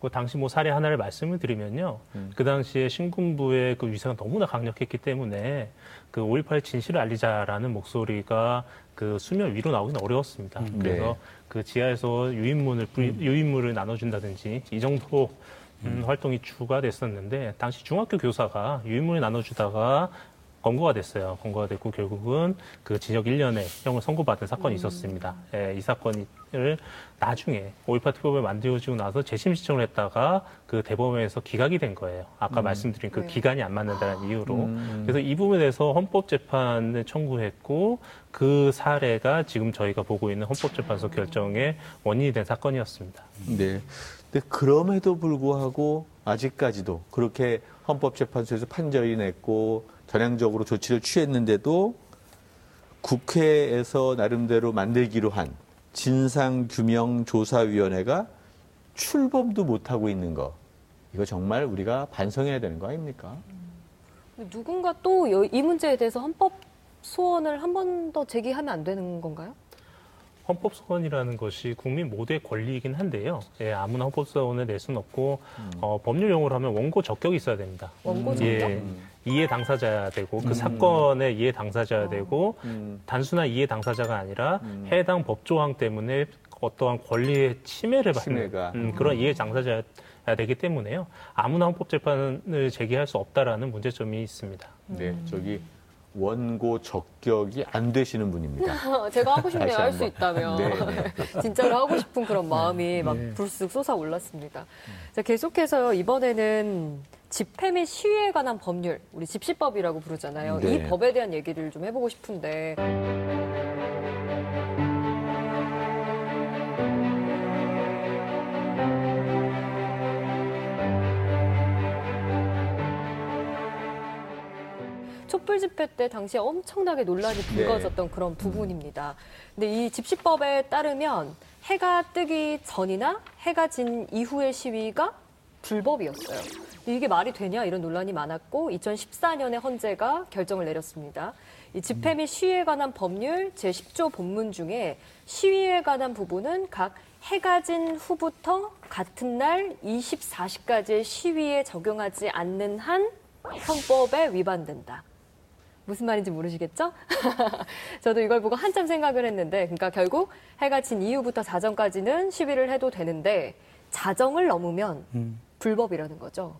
그 당시 뭐 사례 하나를 말씀을 드리면요. 그 당시에 신군부의 그 위세가 너무나 강력했기 때문에 그 5.18 진실을 알리자라는 목소리가 그 수면 위로 나오기는 어려웠습니다. 그래서 네. 그 지하에서 유인문을 뿌리- 유인물을 나눠준다든지 이 정도 음, 활동이 주가 됐었는데 당시 중학교 교사가 유인물을 나눠주다가 검거가 됐어요. 검거가 됐고 결국은 그 징역 1년의 형을 선고받은 사건이 있었습니다. 예, 이 사건이 나중에 5.18 특별법을 만들어지고 나서 재심 신청을 했다가 그 대법원에서 기각이 된 거예요. 아까 말씀드린 그 네. 기간이 안 맞는다는 이유로. 음. 그래서 이 부분에 대해서 헌법재판을 청구했고 그 사례가 지금 저희가 보고 있는 헌법재판소 결정의 원인이 된 사건이었습니다. 네. 근데 그럼에도 불구하고 아직까지도 그렇게 헌법재판소에서 판결이 냈고 전향적으로 조치를 취했는데도 국회에서 나름대로 만들기로 한 진상규명조사위원회가 출범도 못하고 있는 거. 이거 정말 우리가 반성해야 되는 거 아닙니까? 누군가 또 이 문제에 대해서 헌법 소원을 한 번 더 제기하면 안 되는 건가요? 헌법 소원이라는 것이 국민 모두의 권리이긴 한데요. 예, 아무나 헌법 소원을 낼 수는 없고 어, 법률 용어로 하면 원고 적격이 있어야 됩니다. 원고 적격? 예, 이해 당사자야 되고 그 사건의 이해 당사자야 되고 음. 단순한 이해 당사자가 아니라 음. 해당 법조항 때문에 어떠한 권리의 침해를 받는. 음, 그런 이해 당사자야 되기 때문에요. 아무나 헌법재판을 제기할 수 없다라는 문제점이 있습니다. 네, 저기 원고 적격이 안 되시는 분입니다. 제가 하고 싶네요. 할 수. 있다면. 네, 네. 진짜로 하고 싶은 그런 마음이 막 불쑥 솟아올랐습니다. 자, 계속해서 이번에는 집회 및 시위에 관한 법률, 우리 집시법이라고 부르잖아요. 네. 이 법에 대한 얘기를 좀 해보고 싶은데. 촛불 집회 때 당시에 엄청나게 논란이 불거졌던 그런 부분입니다. 근데 이 집시법에 따르면 해가 뜨기 전이나 해가 진 이후의 시위가 불법이었어요. 이게 말이 되냐 이런 논란이 많았고 2014년에 헌재가 결정을 내렸습니다. 이 집회 및 시위에 관한 법률 제10조 본문 중에 시위에 관한 부분은 각 해가 진 후부터 같은 날 24시까지의 시위에 적용하지 않는 한 헌법에 위반된다. 무슨 말인지 모르시겠죠? 저도 이걸 보고 한참 생각을 했는데, 그러니까 결국 해가 진 이후부터 자정까지는 시위를 해도 되는데, 자정을 넘으면 음. 불법이라는 거죠.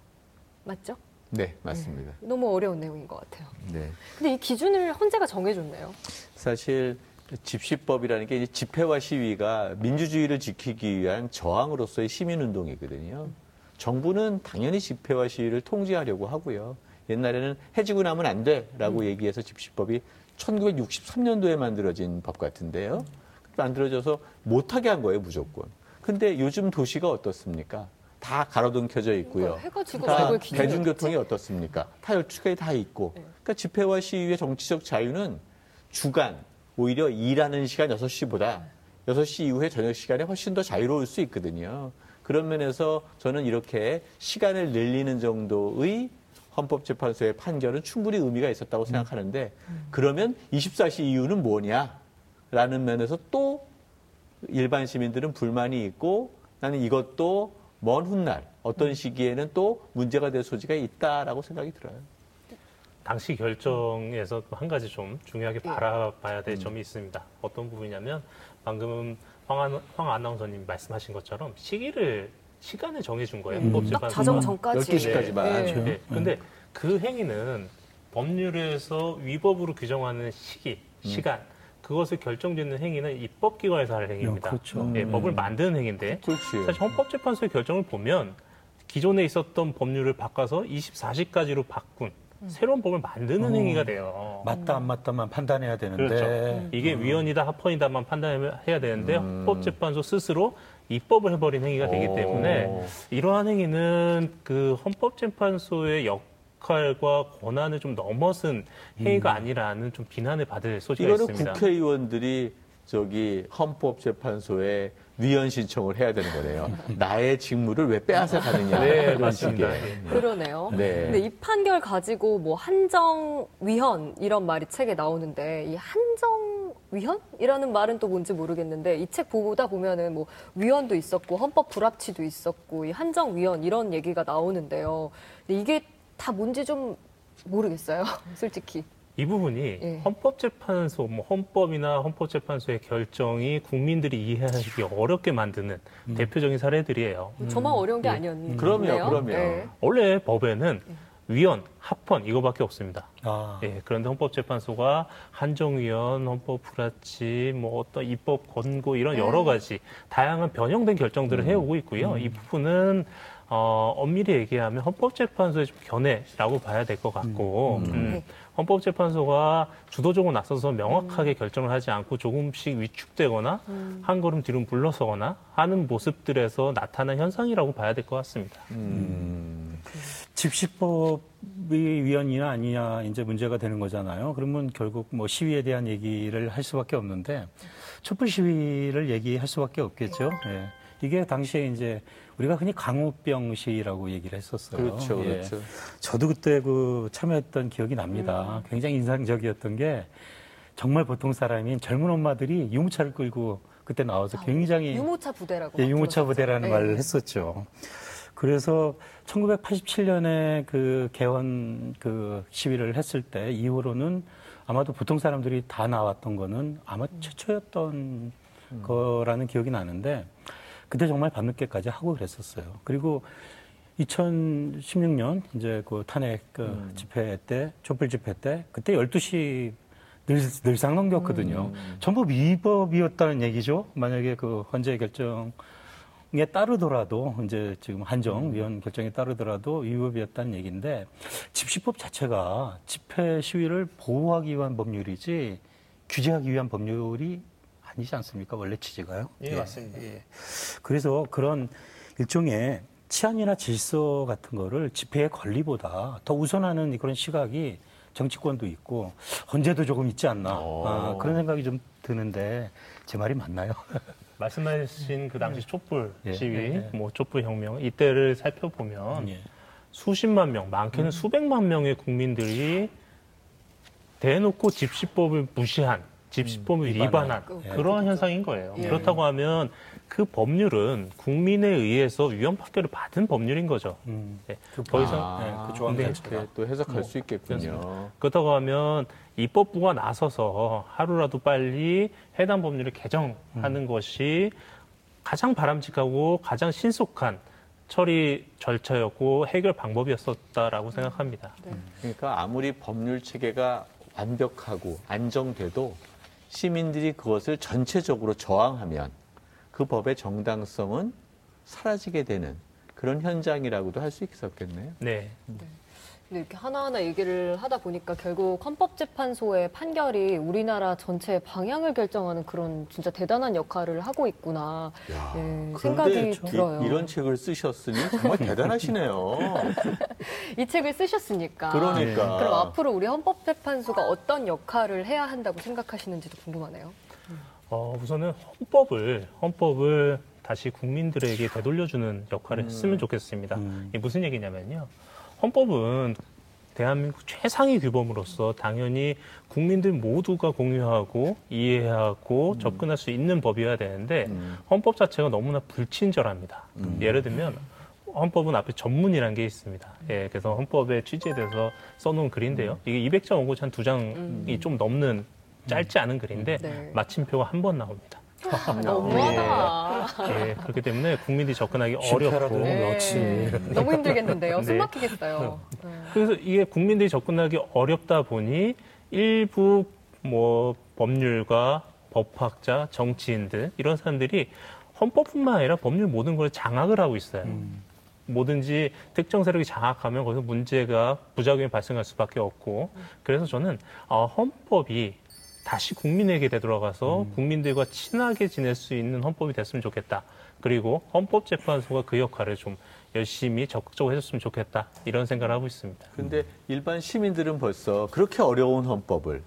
맞죠? 네, 맞습니다. 너무 어려운 내용인 것 같아요. 네. 근데 이 기준을 헌재가 정해줬네요. 사실 집시법이라는 게 집회와 시위가 민주주의를 지키기 위한 저항으로서의 시민운동이거든요. 정부는 당연히 집회와 시위를 통제하려고 하고요. 옛날에는 해지고 나면 안 돼라고 얘기해서 집시법이 1963년도에 만들어진 법 같은데요. 만들어져서 못하게 한 거예요, 무조건. 근데 요즘 도시가 어떻습니까? 다 가로등 켜져 있고요. 그러니까 해가 지고 기준이 대중교통이? 어떻습니까? 다 열주가에 다 있고. 네. 그러니까 집회와 시위의 정치적 자유는 주간, 오히려 일하는 시간 6시보다 6시 이후에 저녁 시간에 훨씬 더 자유로울 수 있거든요. 그런 면에서 저는 이렇게 시간을 늘리는 정도의 헌법재판소의 판결은 충분히 의미가 있었다고 생각하는데 그러면 24시 이유는 뭐냐? 라는 면에서 또 일반 시민들은 불만이 있고 나는 이것도 먼 훗날 어떤 시기에는 또 문제가 될 소지가 있다라고 생각이 들어요. 당시 결정에서 또한 가지 좀 중요하게 예. 바라봐야 될 점이 있습니다. 어떤 부분이냐면 방금 황, 안, 황 아나운서님 말씀하신 것처럼 시기를 시간을 정해준 거예요. 음, 딱. 자정 전까지. 12시까지만. 네. 네. 근데 그 행위는 법률에서 위법으로 규정하는 시기, 시간, 그것을 결정짓는 행위는 입법기관에서 할 행위입니다. 그렇죠. 예, 법을 만드는 행위인데 그렇지. 사실 헌법재판소의 결정을 보면 기존에 있었던 법률을 바꿔서 24시까지로 바꾼 새로운 법을 만드는 어. 행위가 돼요. 맞다 안 맞다만 판단해야 되는데 그렇죠. 이게 위헌이다 합헌이다만 판단해야 되는데 음. 헌법재판소 스스로 입법을 해버린 행위가 되기 오. 때문에 이러한 행위는 그 헌법재판소의 역 할과 권한을 좀 넘어선 행위가 아니라는 좀 비난을 받을 소지가 이거는 있습니다. 국회의원들이 저기 헌법재판소에 위헌 신청을 해야 되는 거네요. 나의 직무를 왜 빼앗아 가느냐. 네, 맞습니다. 식의. 그러네요. 네. 근데 이 판결 가지고 뭐 한정 위헌 이런 말이 책에 나오는데 이 한정 위헌이라는 말은 또 뭔지 모르겠는데 이 책 보다 보면은 뭐 위헌도 있었고 헌법 불합치도 있었고 이 한정 위헌 이런 얘기가 나오는데요. 근데 이게 다 뭔지 좀 모르겠어요. 솔직히. 이 부분이 예. 헌법재판소, 뭐 헌법이나 헌법재판소의 결정이 국민들이 이해하기 어렵게 만드는 대표적인 사례들이에요. 저만 어려운 게 아니었네요. 그럼요, 그럼요. 네. 원래 법에는 위원, 합헌 이거밖에 없습니다. 아, 예, 그런데 헌법재판소가 한정위원, 헌법불합치, 뭐 어떤 입법 권고 이런 여러 가지 다양한 변형된 결정들을 해오고 있고요. 이 부분은 어, 엄밀히 얘기하면 헌법재판소의 좀 견해라고 봐야 될 것 같고, 음, 네. 헌법재판소가 주도적으로 나서서 명확하게 결정을 하지 않고 조금씩 위축되거나 한 걸음 뒤로 물러서거나 하는 모습들에서 나타난 현상이라고 봐야 될 것 같습니다. 음. 집시법이 위헌이냐 아니냐 이제 문제가 되는 거잖아요. 그러면 결국 뭐 시위에 대한 얘기를 할 수밖에 없는데 촛불 시위를 얘기할 수밖에 없겠죠. 예. 이게 당시에 이제 우리가 흔히 강우병 시위라고 얘기를 했었어요. 그렇죠, 예. 그렇죠. 저도 그때 그 참여했던 기억이 납니다. 굉장히 인상적이었던 게 정말 보통 사람인 젊은 엄마들이 유모차를 끌고 그때 나와서 굉장히 유모차 부대라고. 예, 막 유모차. 부대라는 네. 말을 했었죠. 그래서 1987년에 그 개헌 그 시위를 했을 때 이후로는 아마도 보통 사람들이 다 나왔던 거는 아마 최초였던 거라는 기억이 나는데 그때 정말 밤늦게까지 하고 그랬었어요. 그리고 2016년 이제 그 탄핵 그 집회 때 촛불 집회 때 그때 12시 늘, 늘상 넘겼거든요. 전부 위법이었다는 얘기죠. 만약에 그 헌재 결정 에 따르더라도 이제 지금 한정 위원 결정에 따르더라도 위법이었다는 얘기인데 집시법 자체가 집회 시위를 보호하기 위한 법률이지 규제하기 위한 법률이 아니지 않습니까? 원래 취지가요. 예, 맞습니다. 그래서 그런 일종의 치안이나 질서 같은 거를 집회의 권리보다 더 우선하는 그런 시각이 정치권도 있고 헌재도 조금 있지 않나 오. 아, 그런 생각이 좀 드는데 제 말이 맞나요? 말씀하신 그 당시 촛불 예, 시위, 예, 예. 뭐 촛불 혁명 이때를 살펴보면 예. 수십만 명, 많게는 수백만 명의 국민들이 대놓고 집시법을 무시한, 집시법을 음, 위반한 위반한. 예. 그러한 현상인 거예요. 예. 그렇다고 하면 그 법률은 국민에 의해서 위헌 판결을 받은 법률인 거죠. 음, 예. 그더 이상 아, 네, 그 조항 네, 자체가. 또 해석할 수 있겠군요. 뭐, 그렇다고 하면 입법부가 나서서 하루라도 빨리 해당 법률을 개정하는 것이 가장 바람직하고 가장 신속한 처리 절차였고 해결 방법이었었다라고 생각합니다. 그러니까 아무리 법률 체계가 완벽하고 안정돼도 시민들이 그것을 전체적으로 저항하면 그 법의 정당성은 사라지게 되는 그런 현장이라고도 할 수 있었겠네요. 네. 근데 이렇게 하나하나 얘기를 하다 보니까 결국 헌법재판소의 판결이 우리나라 전체의 방향을 결정하는 그런 진짜 대단한 역할을 하고 있구나 예, 생각이 들어요. 이, 런 책을 쓰셨으니 정말 대단하시네요. 이 책을 쓰셨으니까. 그러니까. 그럼 앞으로 우리 헌법재판소가 어떤 역할을 해야 한다고 생각하시는지도 궁금하네요. 어, 우선은 헌법을 헌법을 다시 국민들에게 되돌려주는 역할을 했으면 좋겠습니다. 음. 이게 무슨 얘기냐면요. 헌법은 대한민국 최상위 규범으로서 당연히 국민들 모두가 공유하고 이해하고 접근할 수 있는 법이어야 되는데 음. 헌법 자체가 너무나 불친절합니다. 음. 예를 들면 헌법은 앞에 전문이라는 게 있습니다. 예, 그래서 헌법의 취지에 대해서 써놓은 글인데요. 이게 200장 오고 한 두 장이 좀 넘는 짧지 않은 글인데 네. 마침표가 한 번 나옵니다. 너무하다. 예, 그렇기 때문에 국민들이 접근하기 어렵고 네. 그렇지. 너무 힘들겠는데요. 숨 네. 막히겠어요. 네. 그래서 이게 국민들이 접근하기 어렵다 보니 일부 뭐 법률가, 법학자, 정치인들 이런 사람들이 헌법뿐만 아니라 법률 모든 걸 장악을 하고 있어요. 뭐든지 특정 세력이 장악하면 거기서 문제가 부작용이 발생할 수밖에 없고 그래서 저는 어, 헌법이 다시 국민에게 되돌아가서 국민들과 친하게 지낼 수 있는 헌법이 됐으면 좋겠다. 그리고 헌법재판소가 그 역할을 좀 열심히 적극적으로 해줬으면 좋겠다. 이런 생각을 하고 있습니다. 근데 일반 시민들은 벌써 그렇게 어려운 헌법을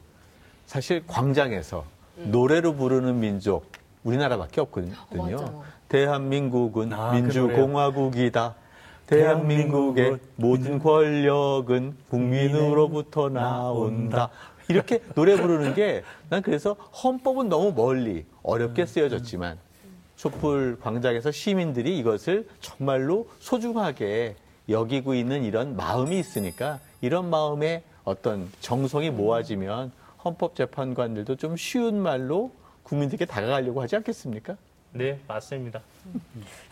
사실 광장에서 노래로 부르는 민족 우리나라밖에 없거든요. 어. 대한민국은 아, 그 민주공화국이다. 대한민국의 대한민국은 모든 권력은 국민으로부터 나온다. 이렇게 노래 부르는 게 난 그래서 헌법은 너무 멀리 어렵게 쓰여졌지만 촛불 광장에서 시민들이 이것을 정말로 소중하게 여기고 있는 이런 마음이 있으니까 이런 마음에 어떤 정성이 모아지면 헌법재판관들도 좀 쉬운 말로 국민들께 다가가려고 하지 않겠습니까? 네, 맞습니다.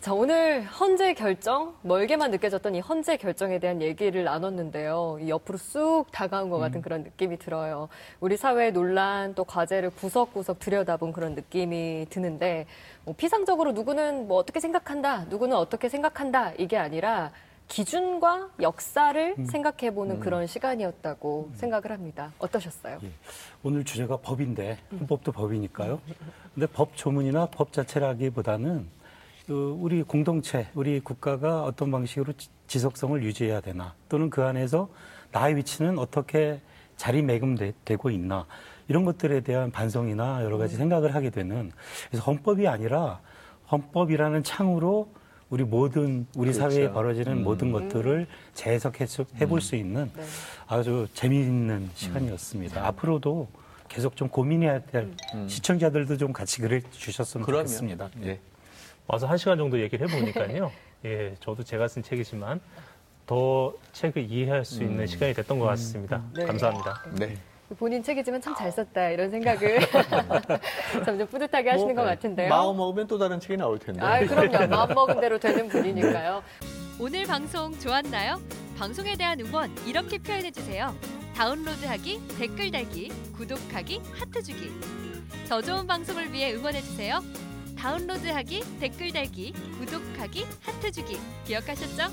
자, 오늘 헌재 결정, 멀게만 느껴졌던 이 헌재 결정에 대한 얘기를 나눴는데요. 이 옆으로 쑥 다가온 것 같은 그런 느낌이 들어요. 우리 사회의 논란 또 과제를 구석구석 들여다본 그런 느낌이 드는데, 뭐 피상적으로 누구는 뭐 어떻게 생각한다, 누구는 어떻게 생각한다, 이게 아니라 기준과 역사를 생각해보는 그런 시간이었다고 생각을 합니다. 어떠셨어요? 예. 오늘 주제가 법인데 헌법도 법이니까요. 근데 법 조문이나 법 자체라기보다는 그 우리 공동체, 우리 국가가 어떤 방식으로 지- 지속성을 유지해야 되나 또는 그 안에서 나의 위치는 어떻게 자리매김되고 있나 이런 것들에 대한 반성이나 여러 가지 생각을 하게 되는 그래서 헌법이 아니라 헌법이라는 창으로 우리 모든 우리 그렇죠. 사회에 벌어지는 모든 것들을 재해석해 볼 수 있는 아주 재미있는 시간이었습니다. 앞으로도 계속 좀 고민해야 될 시청자들도 좀 같이 글을 주셨으면 그럼요. 좋겠습니다. 예. 와서 한 시간 정도 얘기를 해보니까요. 예, 저도 제가 쓴 책이지만 더 책을 이해할 수 있는 시간이 됐던 것 같습니다. 네. 감사합니다. 네. 본인 책이지만 참 잘 썼다 이런 생각을 점점 뿌듯하게 하시는 것 뭐, 같은데요. 마음 먹으면 또 다른 책이 나올 텐데. 아, 그럼요. 마음 먹은 대로 되는 분이니까요. 오늘 방송 좋았나요? 방송에 대한 응원 이렇게 표현해 주세요. 다운로드하기, 댓글 달기, 구독하기, 하트 주기. 더 좋은 방송을 위해 응원해 주세요. 다운로드하기, 댓글 달기, 구독하기, 하트 주기. 기억하셨죠?